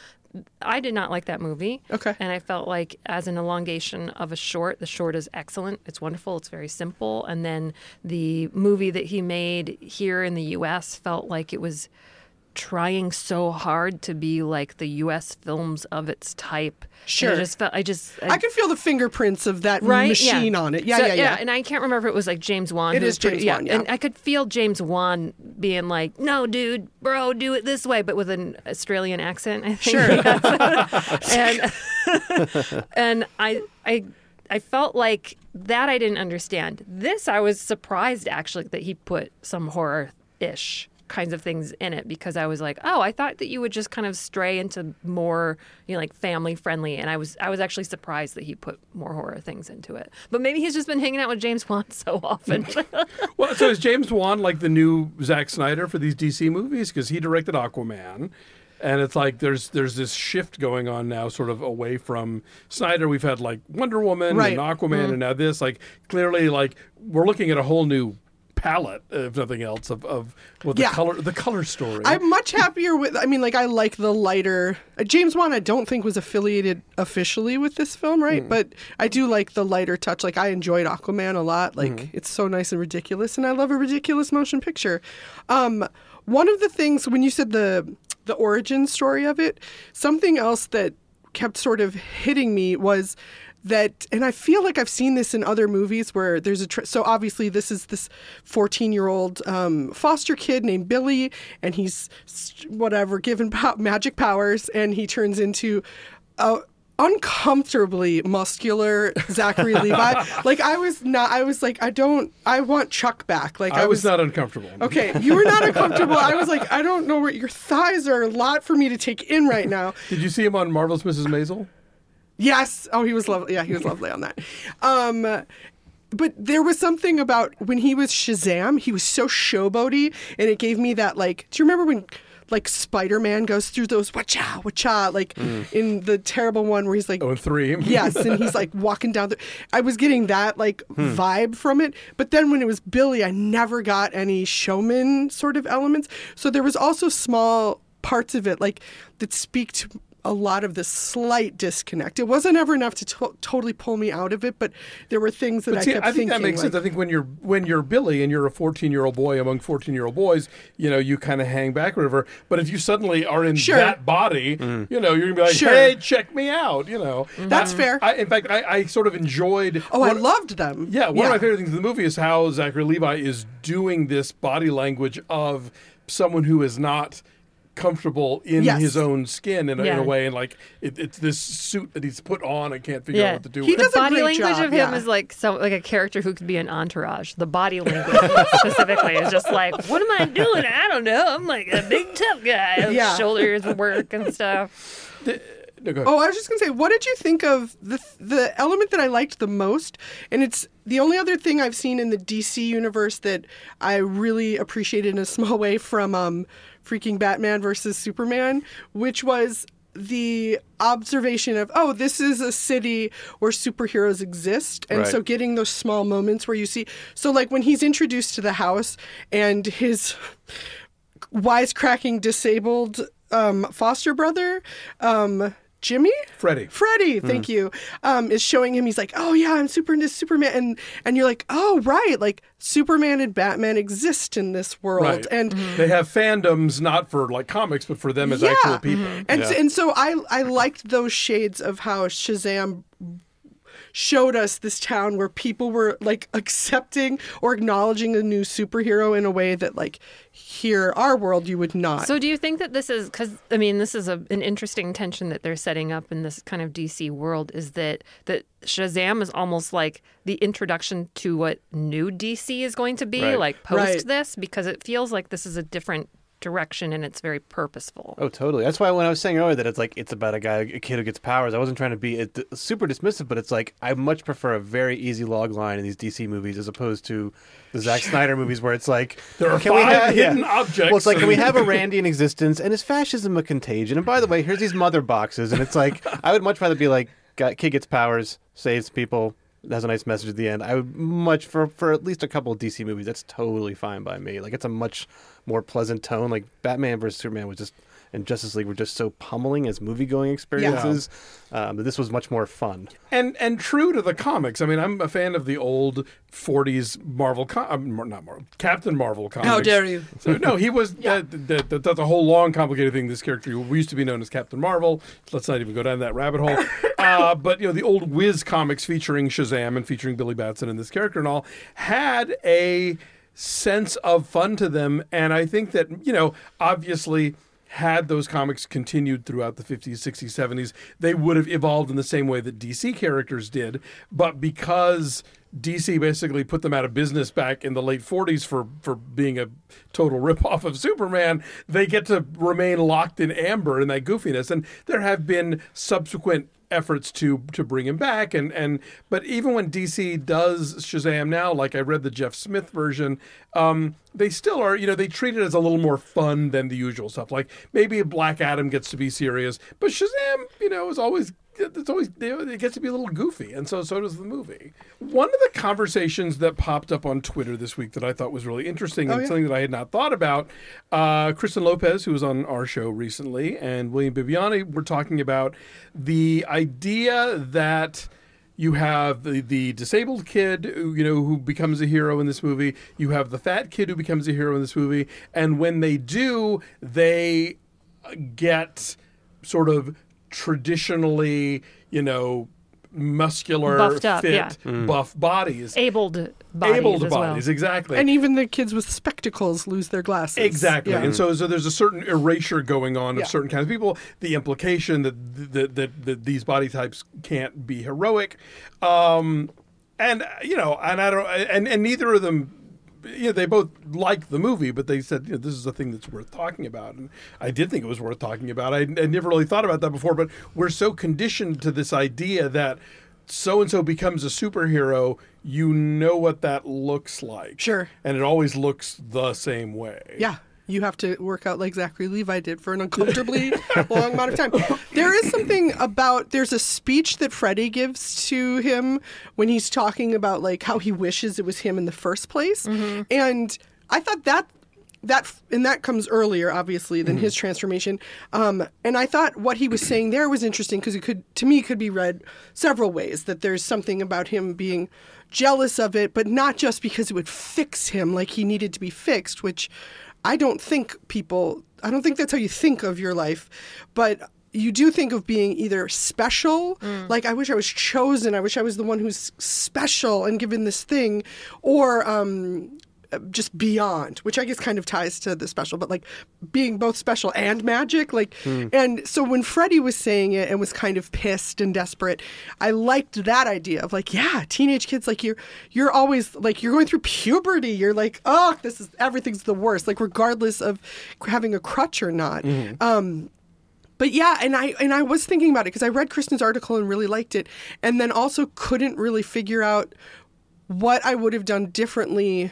S6: I did not like that movie.
S5: Okay.
S6: And I felt like, as an elongation of a short, the short is excellent. It's wonderful. It's very simple. And then the movie that he made here in the U.S. felt like it was trying so hard to be like the U.S. films of its type. And
S5: Sure.
S6: I just felt, I just,
S5: I could feel the fingerprints of that
S6: right?
S5: machine
S6: yeah.
S5: on it. Yeah,
S6: So,
S5: yeah, yeah.
S6: And I can't remember if it was like James Wan.
S5: It is
S6: was pretty-
S5: James Wan, yeah.
S6: And I could feel James Wan being like, "No, dude, bro, do it this way," but with an Australian accent. I think.
S5: Sure. (laughs) (laughs)
S6: and and I I I felt like that I didn't understand. This I was surprised actually that he put some horror ish kinds of things in it because I was like, oh, I thought that you would just kind of stray into more, you know, like family friendly, and I was I was actually surprised that he put more horror things into it. But maybe he's just been hanging out with James Wan (laughs) so often. (laughs)
S4: Well, so is James Wan like the new Zack Snyder for these DC movies because he directed Aquaman? And it's like there's there's this shift going on now, sort of away from Snyder. We've had like Wonder Woman
S5: Right.
S4: and Aquaman, mm. and now this. Like clearly, like we're looking at a whole new palette, if nothing else, of, of what the
S5: Yeah.
S4: color the color story.
S5: I'm much happier with. I mean, like I like the lighter. Uh, James Wan, I don't think was affiliated officially with this film, right? But I do like the lighter touch. Like I enjoyed Aquaman a lot. Like it's so nice and ridiculous, and I love a ridiculous motion picture. Um, one of the things when you said the the origin story of it, something else that kept sort of hitting me was that and i feel like i've seen this in other movies where there's a tr- so obviously this is this 14 year old um, foster kid named billy and he's whatever given (laughs) pow- magic powers and he turns into a uncomfortably muscular zachary (laughs) levi like i was not i was like i don't i want chuck back like
S4: I was not uncomfortable.
S5: Okay, you were not uncomfortable. I was like, I don't know where your thighs are a lot for me to take in right now.
S4: Did you see him on Marvelous Mrs. Maisel?
S5: Yes. Oh, he was lovely. Yeah, he was lovely on that. Um, but there was something about when he was Shazam, he was so showboaty, and it gave me that like. Do you remember when? Like Spider Man goes through those wacha wacha, like in the terrible one where he's like,
S4: Oh, and (laughs)
S5: yes, and he's like walking down the. I was getting that like vibe from it, but then when it was Billy, I never got any showman sort of elements. So there was also small parts of it like that speak to a lot of the slight disconnect. It wasn't ever enough to to- totally pull me out of it, but there were things that
S4: But
S5: I
S4: see,
S5: kept
S4: I think
S5: thinking.
S4: that makes
S5: like,
S4: sense. I think when you're when you're Billy and you're a 14 year old boy among 14 year old boys, you know, you kind of hang back or whatever. But if you suddenly are in
S5: Sure.
S4: that body, mm-hmm. you know, you're gonna be like,
S5: Sure.
S4: hey, check me out. You know,
S5: mm-hmm.
S4: That's
S5: fair.
S4: I, in fact, I, I sort of enjoyed.
S5: oh, I loved them.
S4: Yeah, one of my favorite things in the movie is how Zachary Levi is doing this body language of someone who is not comfortable in
S5: Yes.
S4: his own skin in a, in a way and like it, it's this suit that he's put on and can't figure
S6: Yeah.
S4: out what to do
S5: He
S4: with
S6: the
S5: a
S6: body
S5: great
S6: language
S5: job,
S6: of him
S5: yeah.
S6: is like so like a character who could be an entourage. The body language (laughs) specifically is just like, what am I doing? I don't know. I'm like a big tough guy.
S5: Yeah.
S6: Shoulders work and stuff.
S4: No.
S5: Oh, I was just gonna say, what did you think of the the element that I liked the most? And it's the only other thing I've seen in the DC universe that I really appreciated in a small way from um, freaking Batman versus Superman, which was the observation of oh this is a city where superheroes exist and
S7: Right.
S5: so getting those small moments where you see so like when he's introduced to the house and his wisecracking disabled um, foster brother um, Jimmy
S4: Freddie.
S5: Freddie, thank you. Um, is showing him. He's like, "Oh yeah, I'm super into Superman," and and you're like, "Oh right, like Superman and Batman exist in this world."
S4: Right.
S5: And
S4: They have fandoms not for like comics, but for them as
S5: Yeah.
S4: actual people.
S5: and so, and so I I liked those shades of how Shazam showed us this town where people were like accepting or acknowledging a new superhero in a way that like here our world you would not.
S6: So, do you think that this is because I mean, this is a, an interesting tension that they're setting up in this kind of DC world? Is that that Shazam is almost like the introduction to what new DC is going to be,
S7: Right.
S6: like post
S5: Right.
S6: this, because it feels like this is a different direction and it's very purposeful.
S7: Oh, totally. That's why when I was saying earlier that it's like it's about a guy, a kid who gets powers. I wasn't trying to be uh, it, super dismissive, but it's like I much prefer a very easy log line in these DC movies as opposed to the Zack (laughs) Snyder movies where it's like
S4: There are
S7: can we
S4: five
S7: have-
S4: hidden
S7: yeah.
S4: objects.
S7: Well, it's like can we have a Randy in existence and is fascism a contagion? And by the way, here's these mother boxes, and it's like I would much rather be like got, kid gets powers, saves people. Has a nice message at the end. I would much for for at least a couple of DC movies. That's totally fine by me. Like it's a much more pleasant tone. Like Batman versus Superman was just and Justice League were just so pummeling as movie going experiences. Um, but this was much more fun.
S4: and and true to the comics. I mean, I'm a fan of the old '40s Marvel, com- uh, not Marvel, Captain Marvel comics.
S5: How dare you? (laughs)
S4: So, no, he was. uh, that, that, that's a whole long, complicated thing. This character who used to be known as Captain Marvel. Let's not even go down that rabbit hole. (laughs) uh, but you know, the old Wiz comics featuring Shazam and featuring Billy Batson and this character and all had a sense of fun to them, and I think that you know, obviously had those comics continued throughout the 50s, 60s, 70s, they would have evolved in the same way that DC characters did. But because DC basically put them out of business back in the late 40s for, for being a total (laughs) ripoff of Superman, they get to remain locked in amber in that goofiness. And there have been subsequent efforts to to bring him back. And and but even when DC does Shazam now like I read the Jeff Smith version um they still are you know they treat it as a little more fun than the usual stuff. Like maybe Black Adam gets to be serious but Shazam you know is always it's always it gets to be a little goofy and so so does the movie. One of the conversations that popped up on Twitter this week that I thought was really interesting and
S5: yeah.
S4: something that I had not thought about uh, Kristen Lopez who was on our show recently and William Bibbiani were talking about the idea that you have the, the disabled kid who, you know who becomes a hero in this movie. You have the fat kid who becomes a hero in this movie. And when they do they get sort of traditionally you know muscular
S6: Buffed up,
S4: fit
S6: yeah.
S4: buff bodies
S6: Abled bodies
S4: abled
S6: as
S4: bodies
S6: well.
S4: exactly
S5: and even the kids with spectacles lose their glasses.
S4: Exactly,
S5: Yeah.
S4: and so so there's a certain erasure going on of
S5: Yeah.
S4: certain kinds of people. The implication that that, that that these body types can't be heroic, um, and you know, and I don't, and and neither of them. You know, they both liked the movie, but they said, you know, this is a thing that's worth talking about. And I did think it was worth talking about. I, I never really thought about that before, but we're so conditioned to this idea that so and so becomes a superhero, you know what that looks like.
S5: Sure.
S4: And it always looks the same way.
S5: Yeah. You have to work out like Zachary Levi did for an uncomfortably (laughs) long amount of time. There is something about there's a speech that Freddie gives to him when he's talking about like how he wishes it was him in the first place. And I thought that that and that comes earlier obviously than his transformation um, and i thought what he was saying there was interesting because it could to me could be read several ways that there's something about him being jealous of it but not just because it would fix him like he needed to be fixed which i don't think people i don't think that's how you think of your life but you do think of being either special, like I wish I was chosen, I wish I was the one who's special and given this thing, or um, just beyond, which I guess kind of ties to the special, but like being both special and magic. Like, and so when Freddie was saying it and was kind of pissed and desperate, I liked that idea of like, yeah, teenage kids, like you're, you're always like, you're going through puberty. You're like, oh, this is, everything's the worst, like, regardless of having a crutch or not. Um, but yeah, and I and I was thinking about it because I read Kristen's article and really liked it, and then also couldn't really figure out what I would have done differently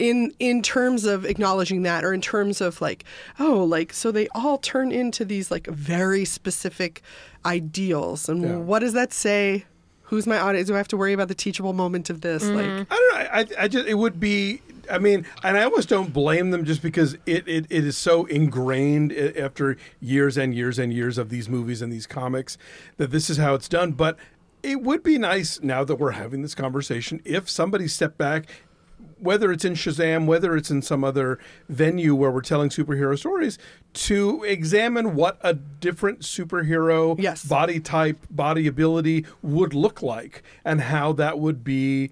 S5: in in terms of acknowledging that or in terms of like oh like so they all turn into these like very specific ideals and
S4: Yeah.
S5: what does that say who's my audience do i have to worry about the teachable moment of this mm-hmm. like
S4: I don't know. I, I just it would be. I mean, and I almost don't blame them just because it, it, it is so ingrained after years and years and years of these movies and these comics that this is how it's done. But it would be nice now that we're having this conversation if somebody stepped back whether it's in Shazam, whether it's in some other venue where we're telling superhero stories, to examine what a different superhero
S5: Yes.
S4: body type, body ability would look like, and how that would be.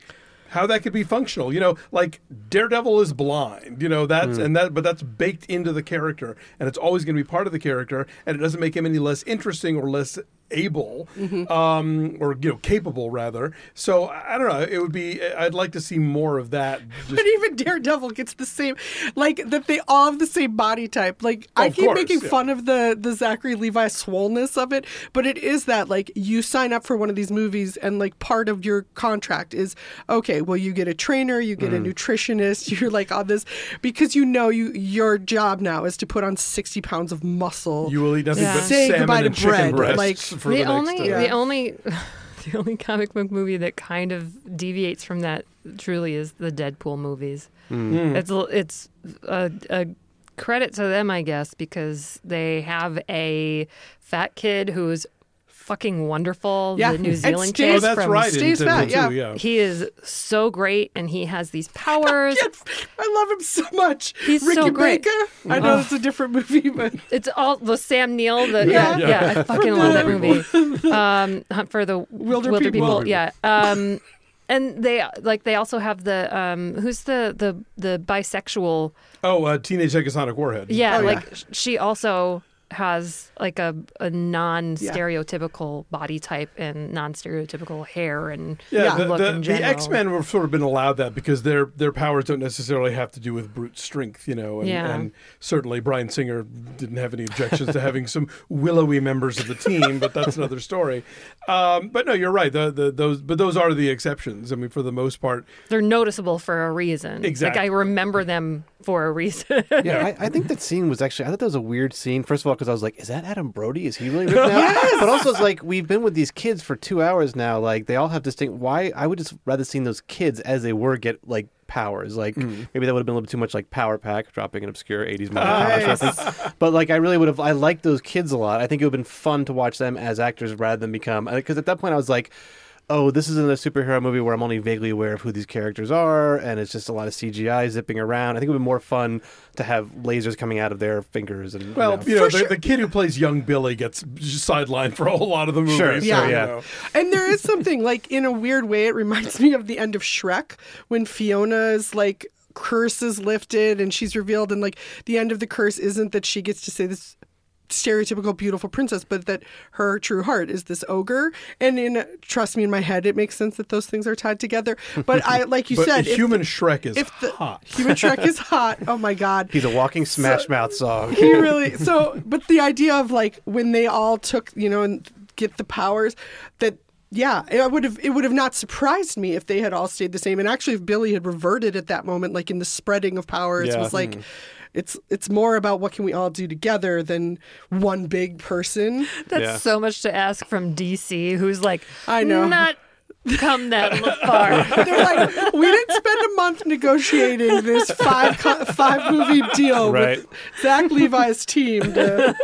S4: How that could be functional, you know, like Daredevil is blind, you know, that's hmm. and that, but that's baked into the character, and it's always going to be part of the character, and it doesn't make him any less interesting or less able, um, or you know, capable rather. So I don't know. It would be. I'd like to see more of that. Just,
S5: But even Daredevil gets the same, like that they all have the same body type. Like I keep
S4: course,
S5: making
S4: yeah.
S5: fun of the the Zachary Levi swollenness of it, but it is that like you sign up for one of these movies and like part of your contract is okay. Well, you get a trainer, you
S4: Mm.
S5: get a nutritionist, (laughs) you're like on this because you know you your job now is to put on sixty pounds of muscle.
S4: you will eat nothing
S6: Yeah.
S4: but
S5: Say
S4: salmon
S5: goodbye to
S4: and chicken
S5: bread,
S4: breasts
S5: like-
S4: for
S6: the,
S4: the,
S6: only
S4: next. uh,
S6: the only (laughs) the only comic book movie that kind of deviates from that truly is the Deadpool movies.
S4: Hmm.
S6: It's it's a, a credit to them, I guess, because they have a fat kid who's fucking wonderful.
S5: Yeah,
S6: the New
S5: and
S6: Zealand
S5: stays-
S4: oh,
S6: kid
S4: that's
S6: from
S4: right. in
S5: Stays fat, yeah.
S4: too, yeah.
S6: He is so great, and he has these (laughs) powers.
S5: I love him so much.
S6: He's
S5: Ricky
S6: so great.
S5: Baker. I know it's a different movie, but (laughs)
S6: It's all the Sam Neill. The
S5: Yeah.
S6: yeah, yeah, I fucking love that movie. Um, Hunt for the
S5: Wilder
S6: Wilder,
S5: People.
S6: people. Yeah. Um, and they like they also have the um, who's the the the bisexual.
S4: Oh, uh, Teenage Psychosonic Warhead.
S6: Yeah,
S5: Oh, yeah.
S6: like sh- she also has like a a non-stereotypical body type and non-stereotypical hair and
S4: Yeah, the,
S6: look
S4: the,
S6: in
S4: the. X Men have sort of been allowed that because their their powers don't necessarily have to do with brute strength, you know. And,
S6: Yeah.
S4: and certainly Bryan Singer didn't have any objections to having some willowy members of the team, but that's (laughs) another story. Um, but no, you're right. The, the, those but those are the exceptions. I mean, for the most part,
S6: They're noticeable for a reason.
S4: Exactly.
S6: Like I remember them for a reason.
S7: Yeah, I, I think (laughs) that scene was actually. I thought that was a weird scene. First of all, because I was like, "Is that Adam Brody? Is he really ripped out?" (laughs) But also, it's like we've been with these kids for two hours now. Like they all have distinct. Why? I would just rather seen those kids as they were get like powers. Like mm. maybe that would have been a little bit too much like Power Pack, dropping an obscure '80s movie
S5: Nice.
S7: reference. But like, I really would have. I liked those kids a lot. I think it would have been fun to watch them as actors rather than become. Uh, because at that point, I was like. Oh, this isn't a superhero movie where I'm only vaguely aware of who these characters are, and it's just a lot of CGI zipping around. I think it would be more fun to have lasers coming out of their fingers. And
S4: Well,
S7: you
S4: you know, the,
S5: sure.
S4: the kid who plays young Billy gets sidelined for a whole lot of the movie.
S7: Sure,
S4: so,
S5: yeah.
S4: you know.
S5: And there is something like in a weird way, it reminds me of the end of Shrek when Fiona's like curse is lifted and she's revealed, and like the end of the curse isn't that she gets to say this stereotypical beautiful princess, but that her true heart is this ogre. And in Trust Me in My Head, it makes sense that those things are tied together. But I, like you (laughs)
S4: But
S5: said, if
S4: human
S5: the-
S4: Shrek is
S5: if the
S4: hot.
S5: human Shrek is (laughs) hot, oh my god,
S7: he's a walking Smash Mouth song.
S5: he (laughs) really so but the idea of like when they all took you know and get the powers that yeah it would have it would have not surprised me if they had all stayed the same and actually if billy had reverted at that moment like in the spreading of powers
S7: Yeah.
S5: was like hmm. It's it's more about what can we all do together than one big person
S6: That's
S7: Yeah.
S6: so much to ask from DC, who's like,
S5: I know.
S6: not come (laughs) that far. (laughs)
S5: they're like we didn't spend a month negotiating this five co- five movie deal
S7: Right.
S5: with zach levi's team to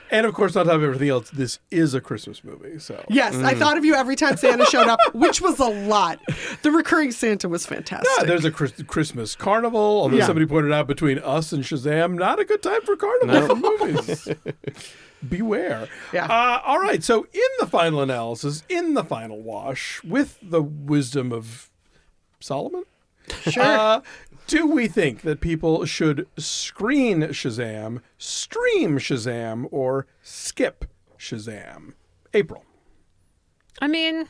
S5: (laughs)
S4: And of course, on top of everything else, this is a Christmas movie. So
S5: Yes, I
S7: Mm.
S5: thought of you every time Santa showed up, which was a lot. The recurring Santa was fantastic.
S4: Yeah, there's a Chris- Christmas carnival. Although
S5: Yeah.
S4: somebody pointed out between us and Shazam, not a good time for carnival and movies. Beware.
S5: Yeah.
S4: Uh, all right. So, in the final analysis, in the final wash, with the wisdom of Solomon,
S5: sure.
S4: uh, do we think that people should screen Shazam, stream Shazam, or skip Shazam? April.
S6: I mean,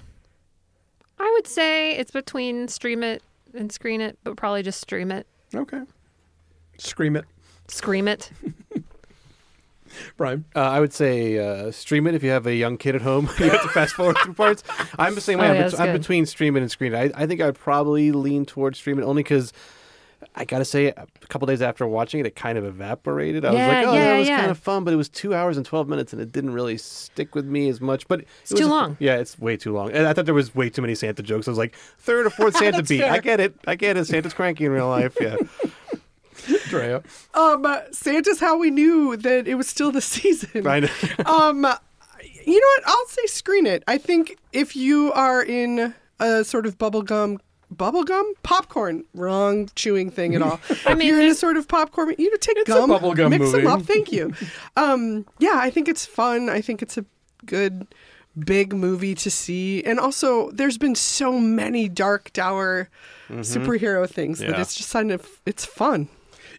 S6: I would say it's between stream it and screen it, but probably just stream it.
S4: Okay. Scream it,
S6: Scream it. (laughs)
S4: Brian.
S7: Uh, I would say uh, stream it if you have a young kid at home. (laughs) you have to fast forward through parts. I'm the same way.
S6: Oh,
S7: I'm, bet- I'm between stream it and screen it. I, I think I'd probably lean towards stream it only because I gotta say, a couple days after watching it, it kind of evaporated. I
S6: Yeah,
S7: was like, oh,
S6: yeah,
S7: that was
S6: yeah.
S7: kind of fun, but it was two hours and twelve minutes, and it didn't really stick with me as much. But it's
S6: too long.
S7: Yeah, it's way too long. And I thought there was way too many Santa jokes. I was like, third or fourth (laughs) Santa
S5: That's
S7: beat. I get it. I get it. Santa's cranky in real life. Yeah. (laughs)
S4: Drea.
S5: um, Santa's how we knew that it was still the (laughs) season.
S7: I know. (laughs)
S5: Um, you know what? I'll say screen it. I think if you are in a sort of bubblegum bubblegum? Popcorn. Wrong chewing thing at all. (laughs)
S6: I
S5: if
S6: mean,
S5: you're in a sort of popcorn you know take
S4: a
S5: gum
S4: bubblegum
S5: mix them up. Thank you. Um yeah i think it's fun. I think it's a good big movie to see. And also there's been so many dark dour superhero things that it's just kind of it's fun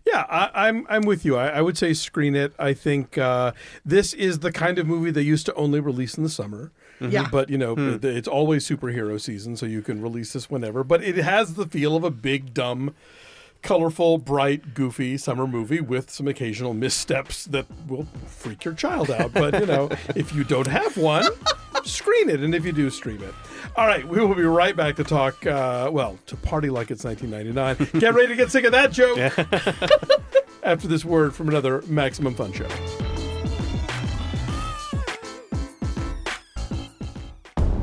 S4: Yeah, I, I'm I'm with you. I, I would say screen it. I think uh, this is the kind of movie they used to only release in the summer.
S5: Yeah.
S4: But you know, th- it's always superhero season, so you can release this whenever. But it has the feel of a big, dumb, colorful, bright, goofy summer movie with some occasional missteps that will freak your child out. But you know, if you don't have one, (laughs) screen it, and if you do, stream it. All right, we will be right back to talk. Uh, well, to party like it's 1999. (laughs) Get ready to get sick of that joke. (laughs) After this word from another Maximum Fun show.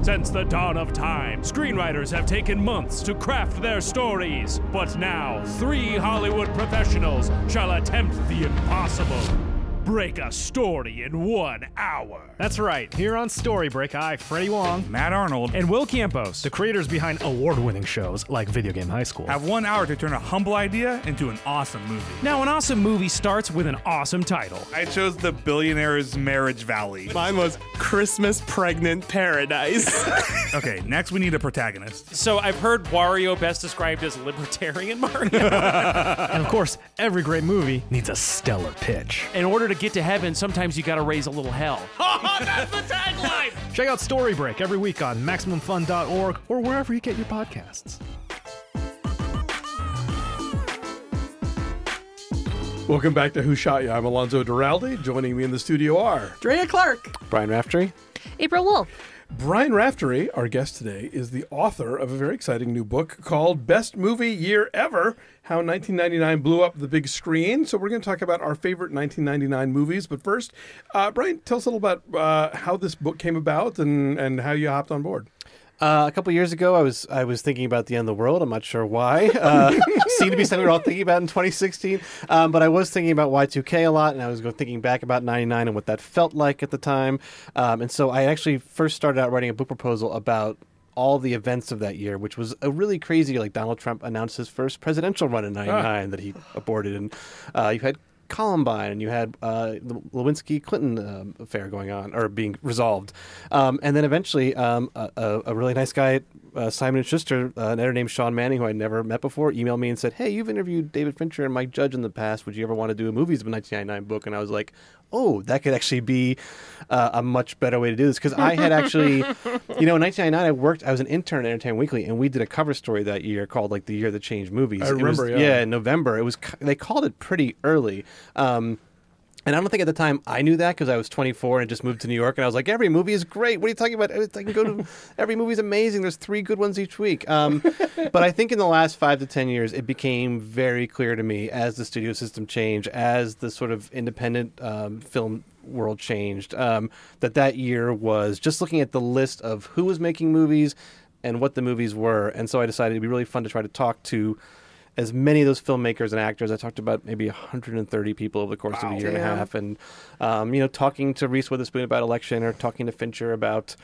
S9: Since the dawn of time, screenwriters have taken months to craft their stories. But now, three Hollywood professionals shall attempt the impossible. Break a story in one hour.
S12: That's right. Here on Story Break, I, Freddie Wong,
S13: Matt Arnold,
S12: and Will Campos, the creators behind award-winning shows like Video Game High School.
S13: have one hour to turn a humble idea into an awesome movie.
S12: Now, an awesome movie starts with an awesome title.
S13: I chose The Billionaire's Marriage Valley.
S14: Mine was Christmas Pregnant Paradise. (laughs)
S13: okay, next we need a protagonist.
S15: So I've heard Wario best described as libertarian Mario. (laughs) (laughs)
S12: and of course, every great movie needs a stellar pitch.
S15: In order to get to heaven, sometimes you got to raise a little hell. (laughs)
S9: Oh, that's the tagline! (laughs)
S12: Check out Story Break every week on MaximumFun.org or wherever you get your podcasts.
S4: Welcome back to Who Shot Ya? I'm Alonso Duralde. Joining me in the studio are
S5: Drea Clark.
S7: Brian Raftery.
S6: April Wolfe.
S4: Brian Raftery, our guest today, is the author of a very exciting new book called Best Movie Year Ever How 1999 Blew Up the Big Screen. So, we're going to talk about our favorite 1999 movies. But first, uh, Brian, tell us a little about uh, how this book came about and, and how you hopped on board.
S7: Uh, a couple years ago, I was I was thinking about the end of the world. I'm not sure why. Uh, (laughs) seemed to be something we we're all thinking about in 2016. Um, but I was thinking about Y2K a lot, and I was thinking back about 99 and what that felt like at the time. Um, and so I actually first started out writing a book proposal about all the events of that year, which was a really crazy. Like Donald Trump announced his first presidential run in '99 that he aborted, and uh, you had Columbine, and you had uh, the Lewinsky Clinton um, affair going on or being resolved, um, and then eventually um, a, a, really nice guy, uh, Simon and Schuster, uh, an editor named Sean Manning, who I'd never met before, emailed me and said, "Hey, you've interviewed David Fincher and Mike Judge in the past. Would you ever want to do a movies of a 1999 book?" And I was like, "Oh, that could actually be uh, a much better way to do this," because I had actually, (laughs) you know, in 1999, I worked. I was an intern at Entertainment Weekly, and we did a cover story that year called like the year that changed movies.
S4: I
S7: It was-
S4: remember, yeah.
S7: in November. It was they called it pretty early. Um, and I don't think at the time I knew that because I was 24 and just moved to New York, and I was like, every movie is great. What are you talking about? I can go to (laughs) every movie's amazing. There's three good ones each week. Um, but I think in the last five to ten years, it became very clear to me as the studio system changed, as the sort of independent um, film world changed, um, that that year was just looking at the list of who was making movies and what the movies were, and so I decided it'd be really fun to try to talk to as many of those filmmakers and actors. I talked about maybe 130 people over the course of a year and a half, and um, you know, talking to Reese Witherspoon about election or talking to Fincher about.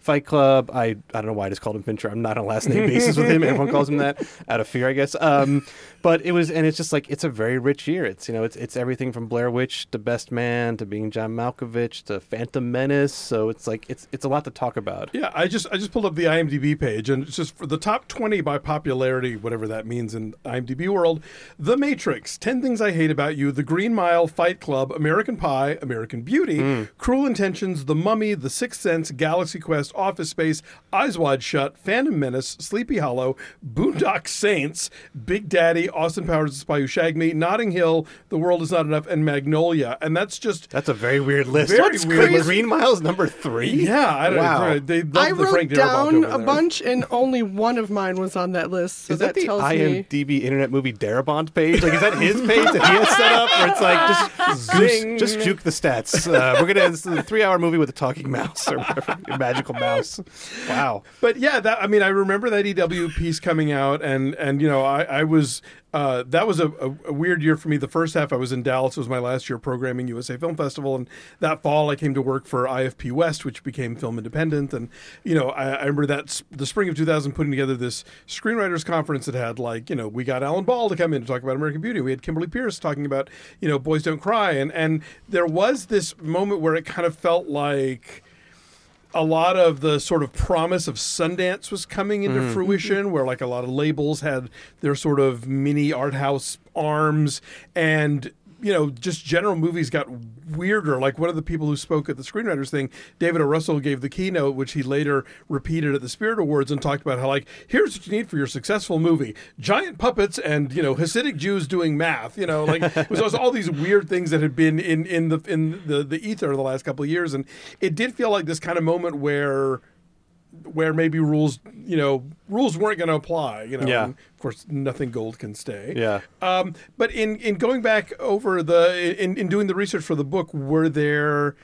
S7: Fight Club. I I don't know why I just called him Fincher. I'm not on a last name basis with him. Everyone calls him that (laughs) out of fear, I guess. Um, but it was, and it's just like it's a very rich year. It's you know, it's it's everything from Blair Witch to Best Man to being John Malkovich to Phantom Menace. So it's like it's it's a lot to talk about.
S4: Yeah, I just I just pulled up the IMDb page, and it's just for the top twenty by popularity, whatever that means in IMDb world. The Matrix, Ten Things I Hate About You, The Green Mile, Fight Club, American Pie, American Beauty, Cruel Intentions, The Mummy, The Sixth Sense, Galaxy Quest, Office Space, Eyes Wide Shut, Phantom Menace, Sleepy Hollow, Boondock Saints, Big Daddy, Austin Powers, The Spy Who Shagged Me, Notting Hill, The World Is Not Enough, and Magnolia. And that's just
S7: That's a very weird list.
S4: Very
S7: What's
S4: weird
S7: Green-
S4: list.
S7: Green Mile's number three.
S4: yeah, I don't
S7: Wow.
S4: know. They love
S5: I
S4: the
S5: wrote
S4: Frank
S5: down a
S4: there.
S5: bunch, and only one of mine was on that list. So
S7: is that,
S5: that,
S7: the
S5: tells me.
S7: IMDb Internet Movie Darabont page? Like, is that his page that he has set up? Where it's like just (laughs)
S4: Zing.
S7: goose, just juke the stats. Uh, we're gonna it's a three-hour movie with a talking mouse or whatever, a magical mouse. Wow.
S4: But yeah, that I mean, I remember that EW piece coming out, and and you know, I, I was uh, that was a, a, a weird year for me. The first half, I was in Dallas. It was my last year programming USA Film Festival, and that fall, I came to work for IFP West, which became Film Independent. And you know, I, I remember that s- the spring of 2000, putting together this screenwriters conference that had like you know, we got Alan Ball to come in to talk about American Beauty. We had Kimberly Pierce talking about you know, Boys Don't Cry, and and there was this moment where it kind of felt like a lot of the sort of promise of Sundance was coming into
S7: Mhm.
S4: fruition, where like a lot of labels had their sort of mini art house arms, and you know, just general movies got weirder. Like one of the people who spoke at the screenwriters thing, David O. Russell, gave the keynote, which he later repeated at the Spirit Awards, and talked about how like here's what you need for your successful movie: giant puppets and you know Hasidic Jews doing math. You know, like it was, all these weird things that had been in in the in the the ether the last couple of years, and it did feel like this kind of moment where where maybe rules, you know, rules weren't going to apply. You know,
S7: Yeah.
S4: of course, nothing gold can stay.
S7: Yeah.
S4: Um, but in in going back over the in in doing the research for the book, were there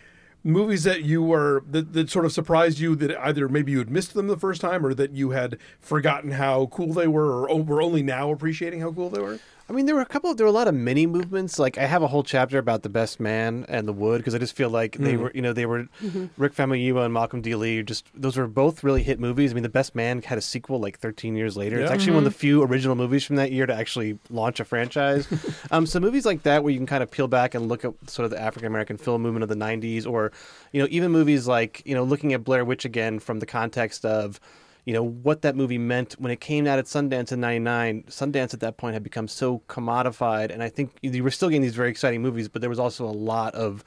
S4: movies that you were that, that sort of surprised you that either maybe you had missed them the first time or that you had forgotten how cool they were or were only now appreciating how cool they were?
S7: I mean, there were a couple. There were a lot of mini movements. Like I have a whole chapter about the Best Man and the Wood because I just feel like they
S4: Mm.
S7: were, you know, they were
S4: Mhm.
S7: Rick Famuyiwa and Malcolm D. Lee. Just those were both really hit movies. I mean, the Best Man had a sequel like 13 years later. It's
S4: Yeah.
S7: actually one of
S4: Mhm.
S7: the few original movies from that year to actually launch a franchise. (laughs) um, so movies like that where you can kind of peel back and look at sort of the African American film movement of the 90s, or you know, even movies like you know, looking at Blair Witch again from the context of you know what that movie meant when it came out at Sundance in '99. Sundance at that point had become so commodified, and I think you were still getting these very exciting movies, but there was also a lot of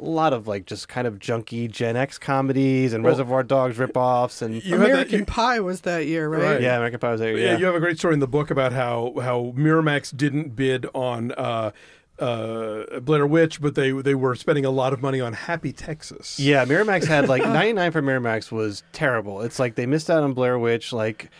S7: a lot of like just kind of junky Gen X comedies and
S4: Well,
S7: Reservoir Dogs ripoffs and
S4: You had that-
S5: American
S4: you-
S5: Pie was that year, right?
S7: Yeah, American Pie was there.
S4: Yeah.
S7: Yeah,
S4: you have a great story in the book about how how Miramax didn't bid on uh, uh, Blair Witch, but they they were spending a lot of money on Happy Texas.
S7: Yeah, Miramax had like (laughs) 99 for Miramax was terrible. It's like they missed out on Blair Witch. Like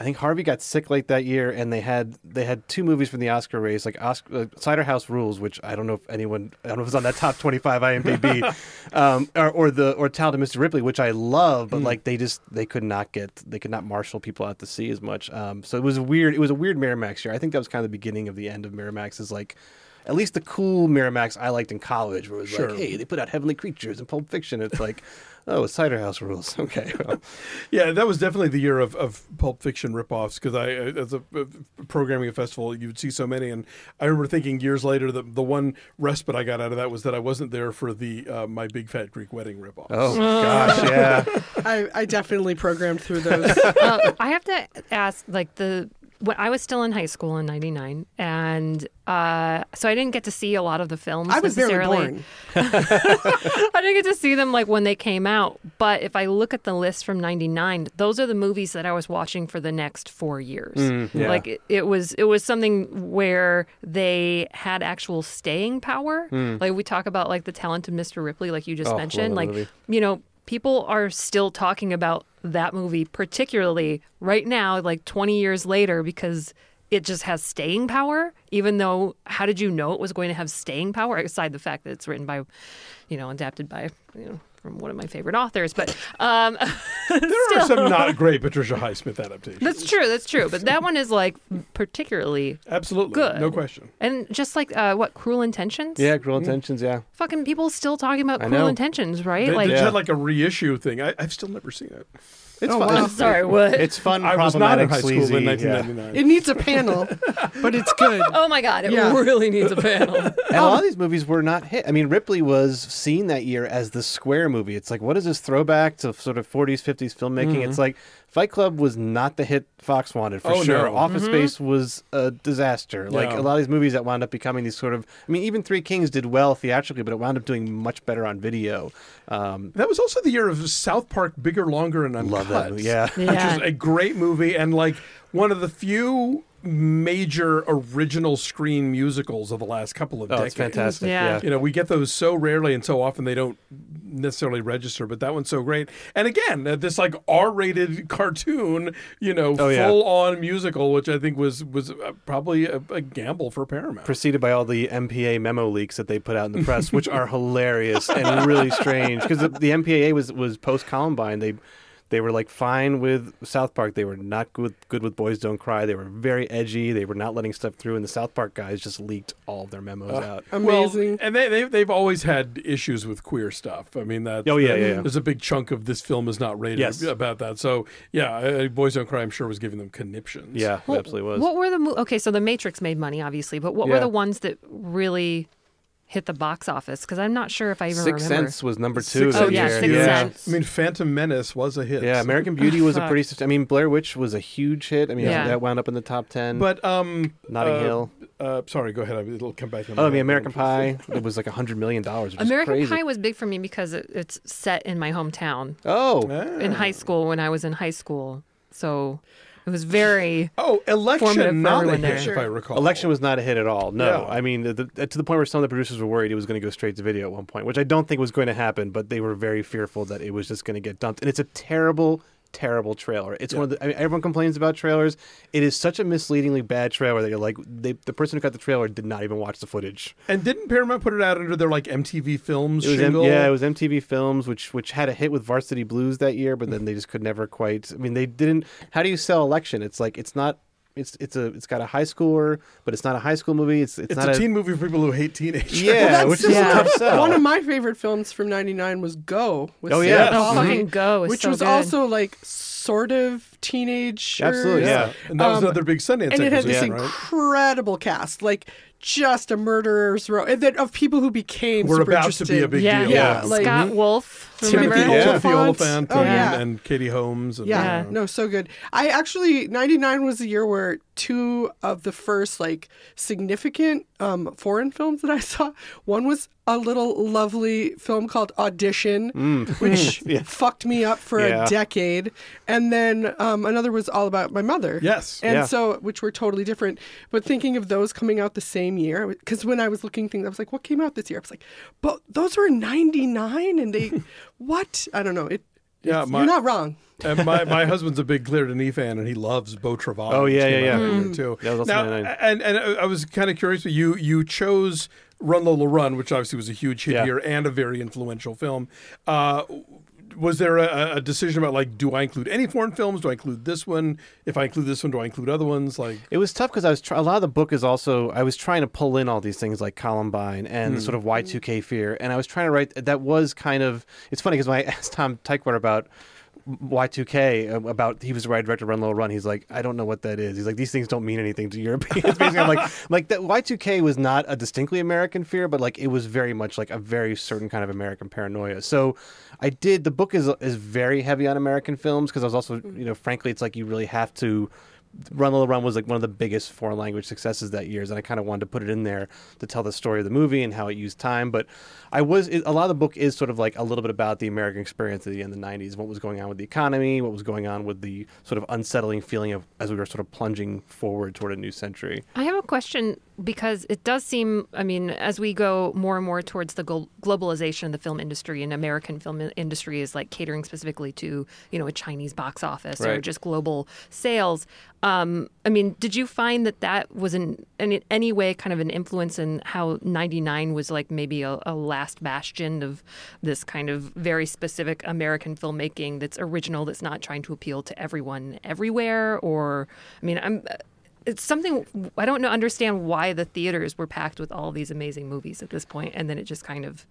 S7: I think Harvey got sick late that year, and they had they had two movies from the Oscar race, like Oscar, uh, Cider House Rules, which I don't know if anyone I don't know if it's on that top 25 IMDb, (laughs) um, or, or the or Talented Mr. Ripley, which I love, but
S4: Mm.
S7: like they just they could not get they could not marshal people out to see as much. Um, so it was a weird it was a weird Miramax year. I think that was kind of the beginning of the end of Miramax. Is like. At least the cool Miramax I liked in college, where it was
S4: Sure.
S7: like, "Hey, they put out Heavenly Creatures and Pulp Fiction." It's like, (laughs) oh, it's Cider House Rules. (laughs) Okay, well, (laughs)
S4: Yeah, that was definitely the year of, of Pulp Fiction ripoffs because I, uh, as a, a programming a festival, you'd see so many, and I remember thinking years later that the one respite I got out of that was that I wasn't there for the uh, my Big Fat Greek Wedding ripoffs.
S7: Oh gosh, yeah.
S5: I, I definitely programmed through those.
S6: uh, I have to ask, like the when I was still in high school in '99, and uh, so I didn't get to see a lot of the films.
S5: I was barely
S6: necessarily.
S5: born. (laughs) (laughs)
S6: I didn't get to see them like when they came out. But if I look at the list from '99, those are the movies that I was watching for the next four years.
S7: Mm, yeah.
S6: Like it, it was, it was something where they had actual staying power.
S7: Mm.
S6: Like we talk about, like the talented Mr. Ripley, like you just
S7: Oh,
S6: mentioned. Like
S7: movie.
S6: you know, people are still talking about that movie, particularly right now, like 20 years later, because it just has staying power. Even though, how did you know it was going to have staying power? Aside the fact that it's written by, you know, adapted by, you know, from one of my favorite authors. But um, (laughs)
S4: there are some not great Patricia Highsmith adaptations.
S6: that's true. That's true. But that one is like particularly
S4: Absolutely,
S6: good.
S4: no question.
S6: And just like uh, what Cruel Intentions.
S7: yeah, Cruel Intentions. Yeah,
S6: Fucking people still talking about
S7: I
S6: Cruel
S7: know.
S6: Intentions, right?
S4: They,
S6: like
S4: they had like a reissue thing. I, I've still never seen it.
S7: It's
S5: Oh,
S7: fun.
S5: wow.
S7: Oh, it's,
S6: Sorry, (laughs) what?
S7: it's fun.
S4: I was not in high school
S7: sleazy,
S4: in
S7: yeah.
S4: 1999.
S5: It needs a panel, but it's good. (laughs)
S6: Oh my god! It
S5: Yeah.
S6: really needs a panel. (laughs)
S7: And a lot of these movies were not hit. I mean, Ripley was seen that year as the square movie. It's like, what is this throwback to sort of 40s, 50s filmmaking? Mm-hmm. It's like Fight Club was not the hit Fox wanted for
S4: Oh,
S7: sure.
S4: no.
S7: Office Space was a disaster. Like a lot of these movies that wound up becoming these sort of. I mean, even Three Kings did well theatrically, but it wound up doing much better on video. Um,
S4: That was also the year of South Park Bigger, Longer, and Uncut.
S7: Love that movie, yeah.
S4: Which is a great movie and like one of the few major original screen musicals of the last couple of
S7: oh,
S4: decades.
S7: it's fantastic.
S6: Yeah.
S7: Yeah.
S4: You know, we get those so rarely and so often they don't necessarily register, but that one's so great. And again, uh, this like R-rated cartoon, you know,
S7: Oh, yeah.
S4: full-on musical, which I think was was uh, probably a, a gamble for Paramount.
S7: preceded by all the MPA memo leaks that they put out in the press, which are (laughs) hilarious and really strange. Because the, the MPAA was was post Columbine. They they were like fine with South Park. They were not good good with Boys Don't Cry. They were very edgy. They were not letting stuff through. And the South Park guys just leaked all of their memos out.
S5: Amazing.
S4: Well, and they, they they've always had issues with queer stuff. I mean that.
S7: Oh, yeah, yeah, yeah.
S4: There's a big chunk of this film is not rated
S7: Yes.
S4: about that. So yeah, uh, Boys Don't Cry. I'm sure was giving them conniptions.
S7: Yeah, it absolutely was.
S6: What were the mo- okay? So the Matrix made money, obviously, but what were the ones that really hit the box office? Because I'm not sure if I even
S7: Six
S6: remember.
S7: Sense was number two.
S4: Six
S6: Oh, yeah,
S7: year.
S6: Sixth
S7: yeah.
S6: Sense.
S4: I mean, Phantom Menace was a hit.
S7: Yeah, American Beauty was a pretty. (laughs) I mean, Blair Witch was a huge hit. I mean,
S6: Yeah.
S7: that wound up in the top ten.
S4: But um,
S7: Notting
S4: uh,
S7: Hill.
S4: Uh, sorry, go ahead. It'll come back. to
S7: Oh, I mean, American Pie. (laughs) It was like a hundred million dollars.
S6: American
S7: crazy.
S6: Pie was big for me because it, it's set in my hometown
S7: Oh,
S6: in high school when I was in high school. So it was very
S4: Oh, election not a hit,
S6: there.
S4: if I recall.
S7: Election was not a hit at all. No,
S4: Yeah.
S7: I mean, the, the, to the point where some of the producers were worried it was going to go straight to video at one point, which I don't think was going to happen. But they were very fearful that it was just going to get dumped. And it's a terrible, terrible trailer. It's one of the. I mean, everyone complains about trailers. It is such a misleadingly bad trailer that you're like, they, the person who got the trailer did not even watch the footage.
S4: And didn't Paramount put it out under their like MTV Films
S7: was M- yeah, it was MTV Films, which which had a hit with Varsity Blues that year, but then they just could never quite. I mean, they didn't. How do you sell Election? It's like it's not. It's it's a it's got a high schooler, but it's not a high school movie. It's it's,
S4: It's
S7: not
S4: a teen movie for people who hate teenagers.
S7: Yeah, (laughs)
S5: That's
S7: which is
S5: just
S7: a tough (laughs) sell.
S5: One of my favorite films from '99 was Go. With
S7: Oh, yeah.
S6: oh
S5: Polley,
S6: fucking go, is
S5: which
S6: so
S5: was
S6: good.
S5: also like sort of teenage.
S7: Absolutely, yeah.
S4: And that was
S5: Um,
S4: another big Sundance
S5: and it had this
S4: acquisition, right?
S5: incredible cast, like just a murderer's row and then of people who became
S4: We're
S5: super
S4: about to be a big
S6: yeah,
S4: deal.
S5: Yeah,
S4: Yeah.
S5: like-
S6: Scott Wolf.
S5: Timothy
S6: Remember?
S4: Yeah,
S5: Olyphant.
S4: Timothy Olyphant
S5: Oh,
S4: and,
S5: yeah.
S4: and Katie Holmes. And,
S5: Yeah, no, so good. I actually '99 was the year where two of the first like significant um, foreign films that I saw. One was a little lovely film called Audition, (laughs) which
S7: Yeah.
S5: fucked me up for
S7: Yeah.
S5: a decade, and then um, another was all about my mother.
S4: Yes.
S5: and
S7: Yeah.
S5: so which were totally different. But thinking of those coming out the same year, because when I was looking things, I was like, what came out this year? I was like, but those were '99, and they what? I don't know. It.
S4: Yeah, my-
S5: you're not wrong. (laughs)
S4: and my, my husband's a big Claire Denis fan, and he loves Beau Travail.
S7: Oh, yeah, yeah, yeah.
S4: that year, too.
S7: That was also
S4: now, and and I was kind of curious, but you you chose Run Lola Run, which obviously was a huge hit
S7: Yeah.
S4: here and a very influential film. Uh, was there a, a decision about like, do I include any foreign films? Do I include this one? If I include this one, do I include other ones? Like,
S7: It was tough because I was try- a lot of the book is also I was trying to pull in all these things like Columbine and the sort of Y two K fear, and I was trying to write that was kind of it's funny because when I (laughs) asked Tom Tykwer about Y two K uh, about he was the writer director of Run Lola Run, he's like I don't know what that is. He's like these things don't mean anything to Europeans. (laughs) Basically, I'm like (laughs) like that Y two K was not a distinctly American fear, but like it was very much like a very certain kind of American paranoia. So I did the book is is very heavy on American films because I was also you know frankly it's like you really have to Run Lola Run was like one of the biggest foreign language successes that year, and I kind of wanted to put it in there to tell the story of the movie and how it used time. But I was it, a lot of the book is sort of like a little bit about the American experience at the end of the '90s, what was going on with the economy, what was going on with the sort of unsettling feeling of as we were sort of plunging forward toward a new century.
S6: I have a question because it does seem, I mean, as we go more and more towards the globalization of the film industry and American film industry is like catering specifically to, you know, a Chinese box office or just global sales. Um, I mean, did you find that that was in, in any way kind of an influence in how 99 was like maybe a, a last bastion of this kind of very specific American filmmaking that's original, that's not trying to appeal to everyone everywhere? Or, I mean, I'm it's something I don't know understand why the theaters were packed with all these amazing movies at this point, and then it just kind of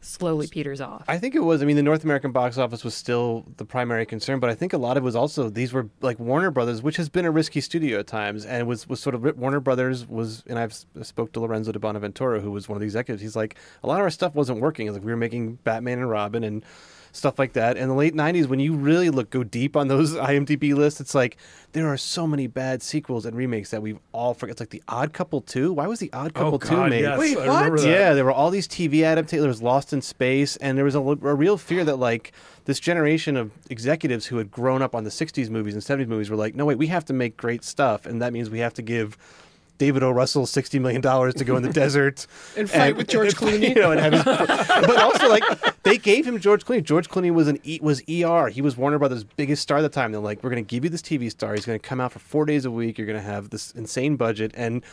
S6: slowly peters off.
S7: I think it was. I mean, the North American box office was still the primary concern, but I think a lot of it was also these were like Warner Brothers, which has been a risky studio at times, and was was sort of Warner Brothers was. And I've spoke to Lorenzo di Bonaventura, who was one of the executives. He's like, a lot of our stuff wasn't working. Like we were making Batman and Robin and stuff like that. In the late '90s, when you really look go deep on those (laughs) IMDb lists, it's like there are so many bad sequels and remakes that we've all forgot. It's like the Odd Couple two. Why was the Odd Couple two
S4: God,
S7: made?
S4: yes,
S5: Wait, what?
S7: Yeah, there were all these TV adaptations. There was Lost in Space, and there was a, a real fear that like this generation of executives who had grown up on the '60s movies and '70s movies were like, no, wait, we have to make great stuff, and that means we have to give David O. Russell sixty million dollars to go in the (laughs) desert
S5: And fight with George Clooney.
S7: You know, and have his, (laughs) but also like they gave him George Clooney. George Clooney was an e, was ER. He was Warner Brothers' biggest star at the time. They're like, we're going to give you this TV star. He's going to come out for four days a week. You're going to have this insane budget and.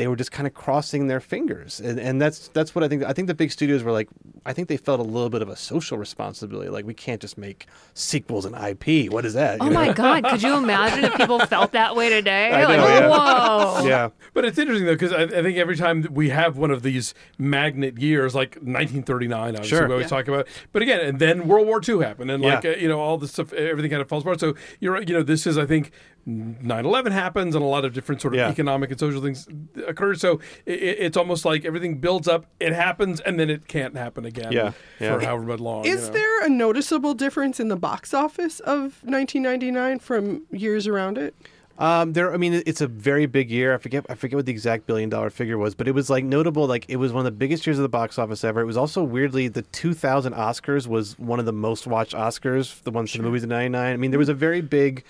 S7: They were just kind of crossing their fingers, and, and that's that's what I think. I think the big studios were like, I think they felt a little bit of a social responsibility. Like we can't just make sequels and IP. What is that?
S6: Oh
S7: know?
S6: my God! Could you imagine if people felt that way today? (laughs)
S7: I know,
S6: like,
S7: yeah.
S6: whoa! (laughs)
S7: Yeah.
S4: But it's interesting though because I, I think every time we have one of these magnet years, like 1939, obviously
S7: Sure.
S4: we always
S7: Yeah.
S4: talk about. But again, and then World War II happened, and like
S7: Yeah.
S4: uh, you know all this stuff, everything kind of falls apart. So you're right. You know, this is I think 9/11 happens, and a lot of different sort of
S7: Yeah.
S4: economic and social things occur. So it, it's almost like everything builds up, it happens, and then it can't happen again.
S7: Yeah.
S4: for however much long. you
S5: Is
S4: know.
S5: there a noticeable difference in the box office of 1999 from years around it?
S7: Um, there. I mean, it's a very big year. I forget. I forget what the exact billion dollar figure was, but it was like notable. Like it was one of the biggest years of the box office ever. It was also weirdly the 2000 Oscars was one of the most watched Oscars. The ones for the movies in '99. I mean, there was a very big.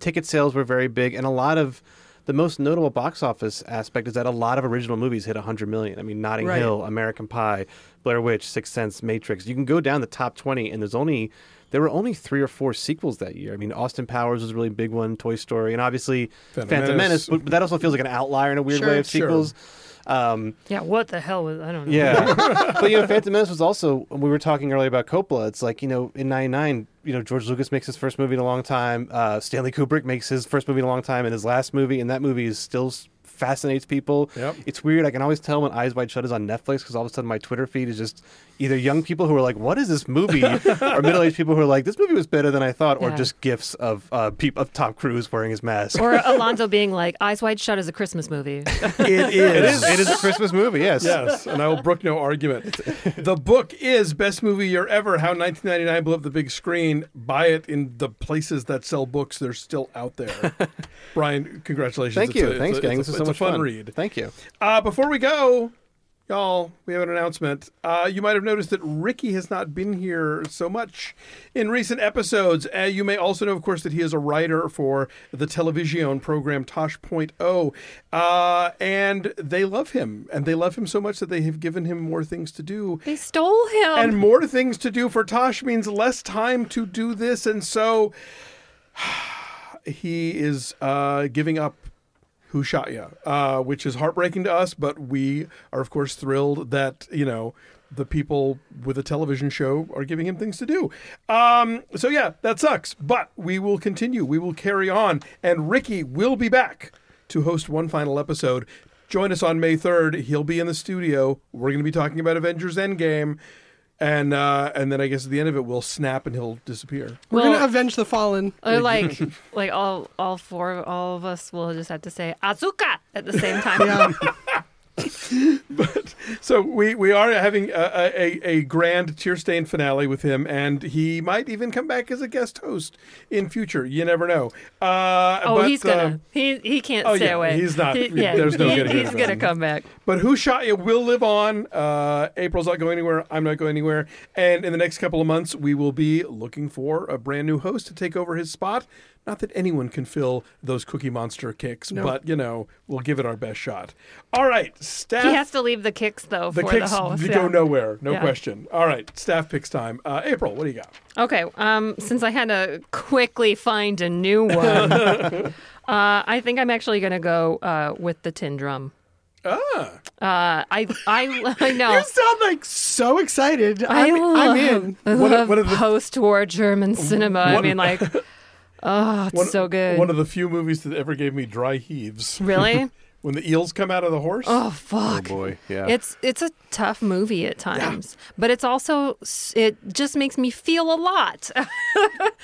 S7: Ticket sales were very big, and a lot of. The most notable box office aspect is that a lot of original movies hit 100 million. I mean, Notting
S5: Right.
S7: Hill, American Pie, Blair Witch, Sixth Sense, Matrix. You can go down the top 20, and there's only there were only three or four sequels that year. I mean, Austin Powers was a really big one, Toy Story, and obviously
S4: Phantom
S7: Phantom,
S4: Menace.
S7: Menace. but that also feels like an outlier in a weird
S5: Sure,
S7: way of
S4: sure.
S7: sequels. Um,
S6: Yeah, what the hell was I don't know.
S7: yeah, (laughs) but you know, Phantom Menace was also. We were talking earlier about Coppola. It's like you know, in '99, you know, George Lucas makes his first movie in a long time. Uh, Stanley Kubrick makes his first movie in a long time, and his last movie, and that movie is still fascinates people.
S4: Yep.
S7: It's weird. I can always tell when Eyes Wide Shut is on Netflix because all of a sudden my Twitter feed is just either young people who are like, "What is this movie?" (laughs) or middle-aged people who are like, "This movie was better than I thought," or just gifs of uh, peop- of Tom Cruise wearing his mask.
S6: Or (laughs) Alonso being like, "Eyes Wide Shut" is a Christmas movie. (laughs)
S4: It
S7: it is. It is a Christmas movie. Yes.
S4: Yes, and I will brook no argument. The book is Best Movie Year Ever How 1999 Blew Up the Big Screen. Buy it in the places that sell books. They're still out there. Brian, congratulations.
S7: Thank
S4: It's
S7: you.
S4: a-
S7: Thanks,
S4: a-
S7: gang.
S4: it's
S7: This is so
S4: it's a
S7: much
S4: fun
S7: fun.
S4: read.
S7: Thank you.
S4: Uh, before we go, y'all, we have an announcement. Uh, you might have noticed that Ricky has not been here so much in recent episodes. Uh, you may also know, of course, that he is a writer for the television program Tosh.0. Uh, and they love him. And they love him so much that they have given him more things to do.
S6: they stole him.
S4: And more things to do for Tosh means less time to do this. And so (sighs) he is uh, giving up Who Shot Ya, uh, which is heartbreaking to us, but we are, of course, thrilled that, you know, the people with a television show are giving him things to do. Um, so, yeah, that sucks, but we will continue. We will carry on. And Ricky will be back to host one final episode. Join us on May 3rd. He'll be in the studio. We're going to be talking about Avengers Endgame. And uh, and then I guess at the end of it, we'll snap and he'll disappear.
S5: We're
S6: Well-
S5: gonna avenge the fallen. (laughs)
S6: Or like, like all all four, all of us will just have to say "Azuka" at the same time. (laughs)
S4: but so we we are having a, a, a grand tear stained finale with him, and he might even come back as a guest host in future. You never know. Uh,
S6: Oh,
S4: but,
S6: he's gonna.
S4: uh,
S6: he he can't
S4: oh,
S6: stay
S4: yeah,
S6: away.
S4: he's not-
S6: He- yeah,
S4: there's no
S6: he-
S4: getting
S6: He's gonna come back.
S4: But Who Shot You will live on. Uh, April's not going anywhere. I'm not going anywhere. And in the next couple of months, we will be looking for a brand new host to take over his spot. Not that anyone can fill those Cookie Monster kicks,
S5: No.
S4: but you know we'll give it our best shot. All right, staff.
S6: He has to leave the kicks though
S4: the
S6: for
S4: kicks
S6: the host.
S4: go
S6: yeah.
S4: nowhere, no
S6: Yeah.
S4: question. All right, staff picks time. Uh, April, what do you got?
S6: Okay. Um, since I had to quickly find a new one, (laughs) uh, I think I'm actually gonna go uh, with the tin drum.
S4: Ah,
S6: Uh, I I (laughs) I (laughs) know.
S5: You sound like so excited.
S6: I
S5: I'm,
S6: love,
S5: I'm in.
S6: I
S4: of-
S6: love
S4: one the-
S6: post-war German cinema. I mean, like, oh, it's
S4: one,
S6: so good.
S4: One of the few movies that ever gave me dry heaves.
S6: Really? (laughs)
S4: when the eels come out of the horse.
S6: Oh fuck!
S7: Oh boy, yeah.
S6: It's it's a tough movie at times, but it's also it just makes me feel a lot. (laughs)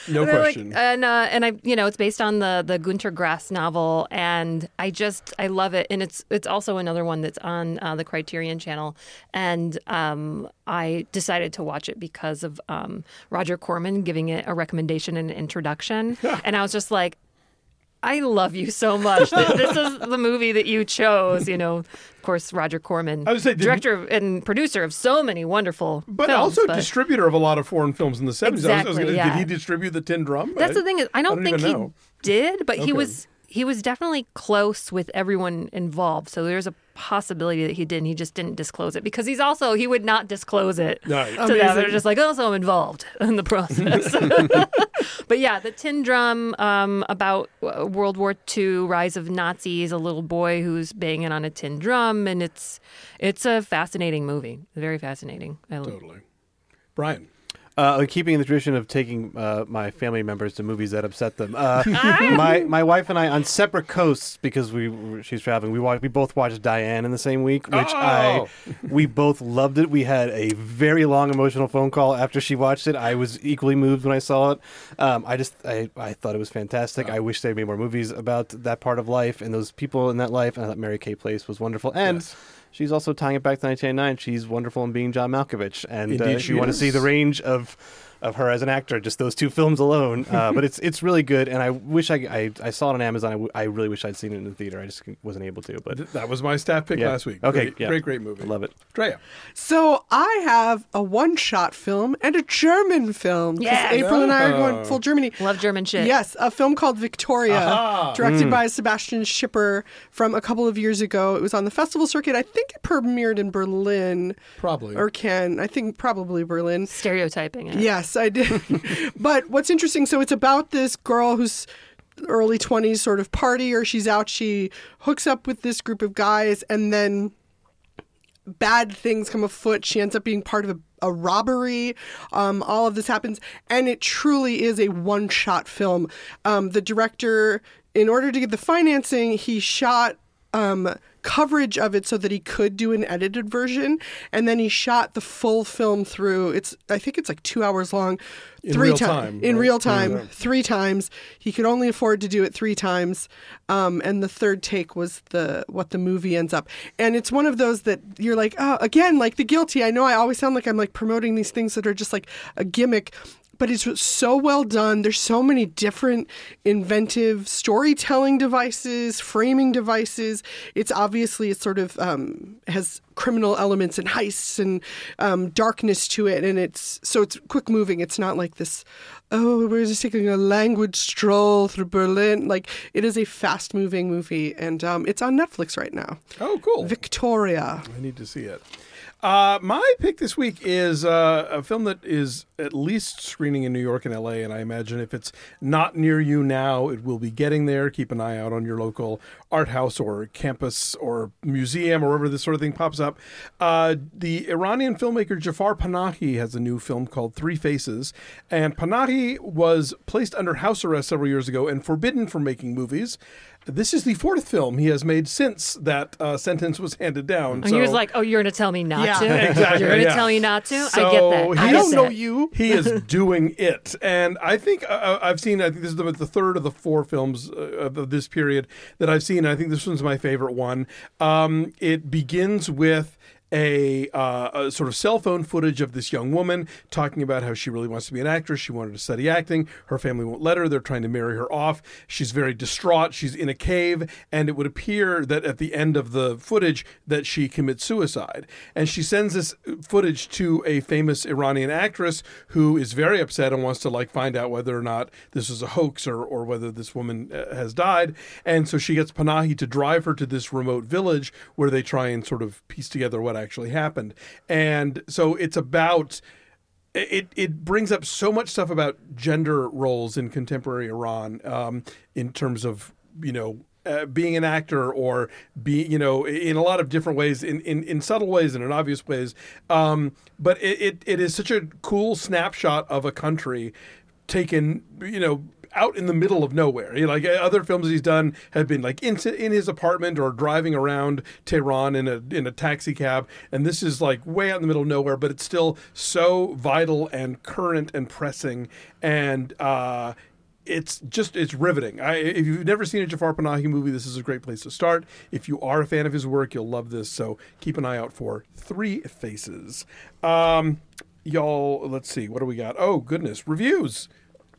S4: no
S6: They're like-
S4: question.
S6: and uh, and I you know it's based on the the Gunter Grass novel, and I just I love it, and it's it's also another one that's on uh, the Criterion Channel, and um, I decided to watch it because of um, Roger Corman giving it a recommendation and an introduction, (laughs) and I was just like. I love you so much. This (laughs) is the movie that you chose. You know, of course, Roger Corman,
S4: I would say, didn't-
S6: director and producer of so many wonderful
S4: but
S6: films.
S4: also
S6: but-
S4: distributor of a lot of foreign films in the 70s. I was- I was
S6: Exactly,
S4: gonna-
S6: yeah.
S4: Did he distribute the Tin Drum?
S6: That's
S4: I-
S6: the thing is, I don't, think he
S4: know.
S6: did, but
S4: Okay.
S6: he was he was definitely close with everyone involved. So there's a possibility that he did, and he just didn't disclose it because he's also he would not disclose it
S4: Right.
S6: to them. They're just like, oh, so I'm involved in the process. (laughs) but yeah, the Tin Drum um, about uh, World War II, rise of Nazis, a little boy who's banging on a tin drum, and it's it's a fascinating movie, very fascinating. I love.
S4: Totally. Brian.
S7: Uh, keeping the tradition of taking uh, my family members to movies that upset them, uh, (laughs) my my wife and I on separate coasts because we she's traveling. We watched, we both watched Diane in the same week, which I
S4: Oh.
S7: we both loved it. We had a very long emotional phone call after she watched it. I was equally moved when I saw it. Um, I just I, I thought it was fantastic. I wish they made more movies about that part of life and those people in that life. And I thought Mary Kay Place was wonderful and. She's also tying it back to 1999. She's wonderful in being John Malkovich, and uh,
S4: Indeed
S7: if
S4: she
S7: you want to see the range of of her as an actor, just those two films alone. Uh, but it's it's really good, and I wish I, I I saw it on Amazon. I, w- I really wish I'd seen it in the theater. I just wasn't able to. But
S4: That was my staff pick
S7: Yeah.
S4: last week.
S7: Okay,
S4: Great,
S7: yeah.
S4: great, great movie.
S7: love it.
S4: Drea.
S5: So I have a one-shot film and a German film.
S6: Yeah.
S5: April and I are going full Germany.
S6: Love German shit.
S5: Yes, a film called Victoria,
S4: Aha.
S5: directed by Sebastian Schipper from a couple of years ago. It was on the festival circuit. I think it premiered in Berlin
S4: Probably.
S5: or Cannes. I think probably Berlin.
S6: Stereotyping it.
S5: Yes, I did. (laughs) but what's interesting, so it's about this girl who's early 20s sort of party or she's out she hooks up with this group of guys and then bad things come afoot. She ends up being part of a, a robbery. Um, all of this happens and it truly is a one-shot film. Um, the director in order to get the financing he shot um, coverage of it so that he could do an edited version. And then he shot the full film through. It's i think it's like two hours long.
S4: In
S5: three
S4: real
S5: ti-
S4: time,
S5: in
S4: right?
S5: real time
S4: Yeah.
S5: three times. He could only afford to do it three times. Um, and the third take was the what the movie ends up. And it's one of those that you're like oh again like the guilty. I know i always sound like i'm like promoting these things that are just like a gimmick but it's so well done. There's so many different inventive storytelling devices, framing devices. It's obviously it sort of um, has criminal elements and heists and um, darkness to it, and it's so it's quick moving. It's not like this. Oh, we're just taking a language stroll through Berlin. Like it is a fast moving movie, and um, it's on Netflix right now.
S4: Oh, cool.
S5: Victoria.
S4: I need to see it. Uh, my pick this week is uh, a film that is at least screening in New York and LA, and I imagine if it's not near you now, it will be getting there. Keep an eye out on your local art house or campus or museum or wherever this sort of thing pops up. Uh, the Iranian filmmaker Jafar Panahi has a new film called Three Faces, and Panahi was placed under house arrest several years ago and forbidden from making movies. This is the fourth film he has made since that uh, sentence was handed down.
S6: And you're
S4: so-
S6: just like, oh, you're going to tell me not
S5: Yeah.
S6: to? (laughs)
S4: Exactly,
S6: You're going to
S4: yeah.
S6: tell me not to?
S4: So
S6: I get that.
S4: he
S6: I
S5: I don't know
S6: that.
S5: you.
S4: he is (laughs) doing it, and I think uh, I've seen. I think this is the, the third of the four films uh, of, of this period that I've seen. I think this one's my favorite one. Um, it begins with. A, uh, a sort of cell phone footage of this young woman talking about how she really wants to be an actress. She wanted to study acting. Her family won't let her. They're trying to marry her off. She's very distraught. She's in a cave, and it would appear that at the end of the footage that she commits suicide. And she sends this footage to a famous Iranian actress who is very upset and wants to like find out whether or not this is a hoax or, or whether this woman uh, has died. And so she gets Panahi to drive her to this remote village where they try and sort of piece together what actually happened. And so it's about it it brings up so much stuff about gender roles in contemporary Iran um, in terms of you know. Uh, being an actor or be you know in a lot of different ways in, in, in subtle ways and in obvious ways um, but it, it, it is such a cool snapshot of a country taken you know out in the middle of nowhere. Know, like uh, other films he's done have been like in, in his apartment or driving around Tehran in a in a taxi cab, and this is like way out in the middle of nowhere, but it's still so vital and current and pressing, and uh, it's just it's riveting. I, if you've never seen a Jafar Panahi movie, this is a great place to start. If you are a fan of his work, you'll love this. So keep an eye out for Three Faces. Um, y'all, let's see what do we got. Oh goodness, reviews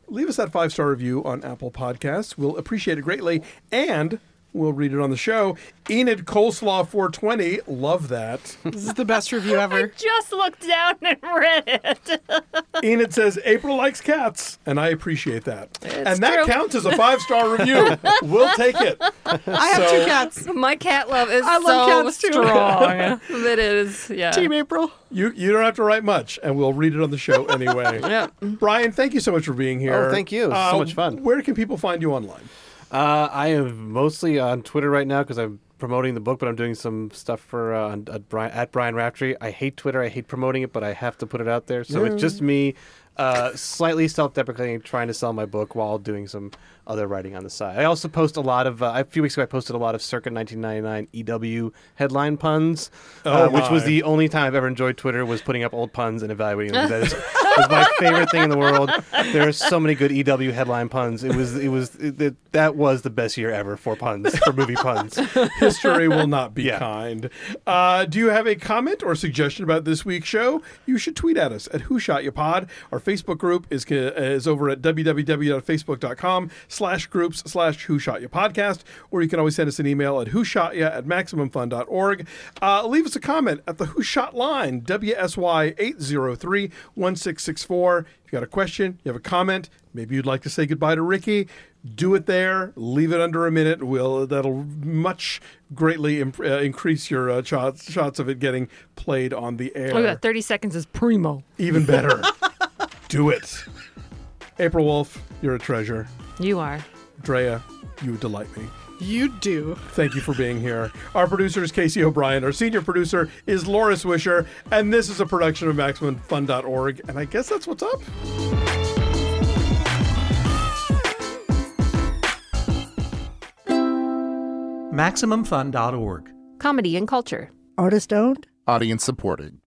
S4: leave us that five star review on Apple Podcasts. We'll appreciate it greatly. And We'll read it on the show. Enid Coleslaw 420. Love that.
S5: This is the best review (laughs) ever.
S6: I Just looked down and read it. (laughs)
S4: Enid says April likes cats, and I appreciate that. and that
S6: true.
S4: counts as a five star review. (laughs) we'll take it.
S5: I have
S4: So-
S5: two cats.
S6: My cat love is
S5: I love
S6: so
S5: cats too.
S6: strong. that is, yeah.
S5: Team April.
S4: You you don't have to write much, and we'll read it on the show anyway.
S6: Yeah.
S4: Brian, thank you so much for being here.
S7: Oh, thank you. It was so um, much fun.
S4: Where can people find you online?
S7: Uh, I am mostly on Twitter right now because I'm promoting the book, but I'm doing some stuff for uh, on- at, Brian, at Brian Raftery. I hate Twitter. I hate promoting it, but I have to put it out there. So
S4: Yeah.
S7: it's just me, uh, slightly self-deprecating, trying to sell my book while doing some other writing on the side. I also post a lot of. Uh, a few weeks ago, I posted a lot of circa 1999 EW headline puns, uh,
S4: Oh,
S7: which was the only time I've ever enjoyed Twitter was putting up old puns and evaluating them. That is, was my favorite thing in the world. There are so many good EW headline puns. It was it was it, it- that was the best year ever for puns for movie puns. (laughs)
S4: History will not be
S7: Yeah.
S4: kind. Uh, do you have a comment or suggestion about this week's show? You should tweet at us at Who Shot You Pod. Our Facebook group is is over at www.facebook.com slash groups slash Who Shot You Podcast, or you can always send us an email at Who Shot Ya at maximumfun.org. Uh, leave us a comment at the Who Shot line WSY eight zero three one six six four. If you got a question, you have a comment, maybe you'd like to say goodbye to Ricky do it there. Leave it under a minute. Will that'll much greatly imp- uh, increase your uh, shots shots of it getting played on the air.
S6: Oh, yeah, 30 seconds is primo.
S4: Even better. (laughs) do it. April Wolfe, you're a treasure.
S6: You are.
S4: Drea, you delight me.
S5: You do.
S4: Thank you for being here. Our producer is Casey O'Brien. Our senior producer is Laura Swisher. And this is a production of MaximumFun.org. And I guess that's what's up.
S16: MaximumFun.org.
S6: Comedy and culture.
S10: Artist owned?
S8: Audience supported.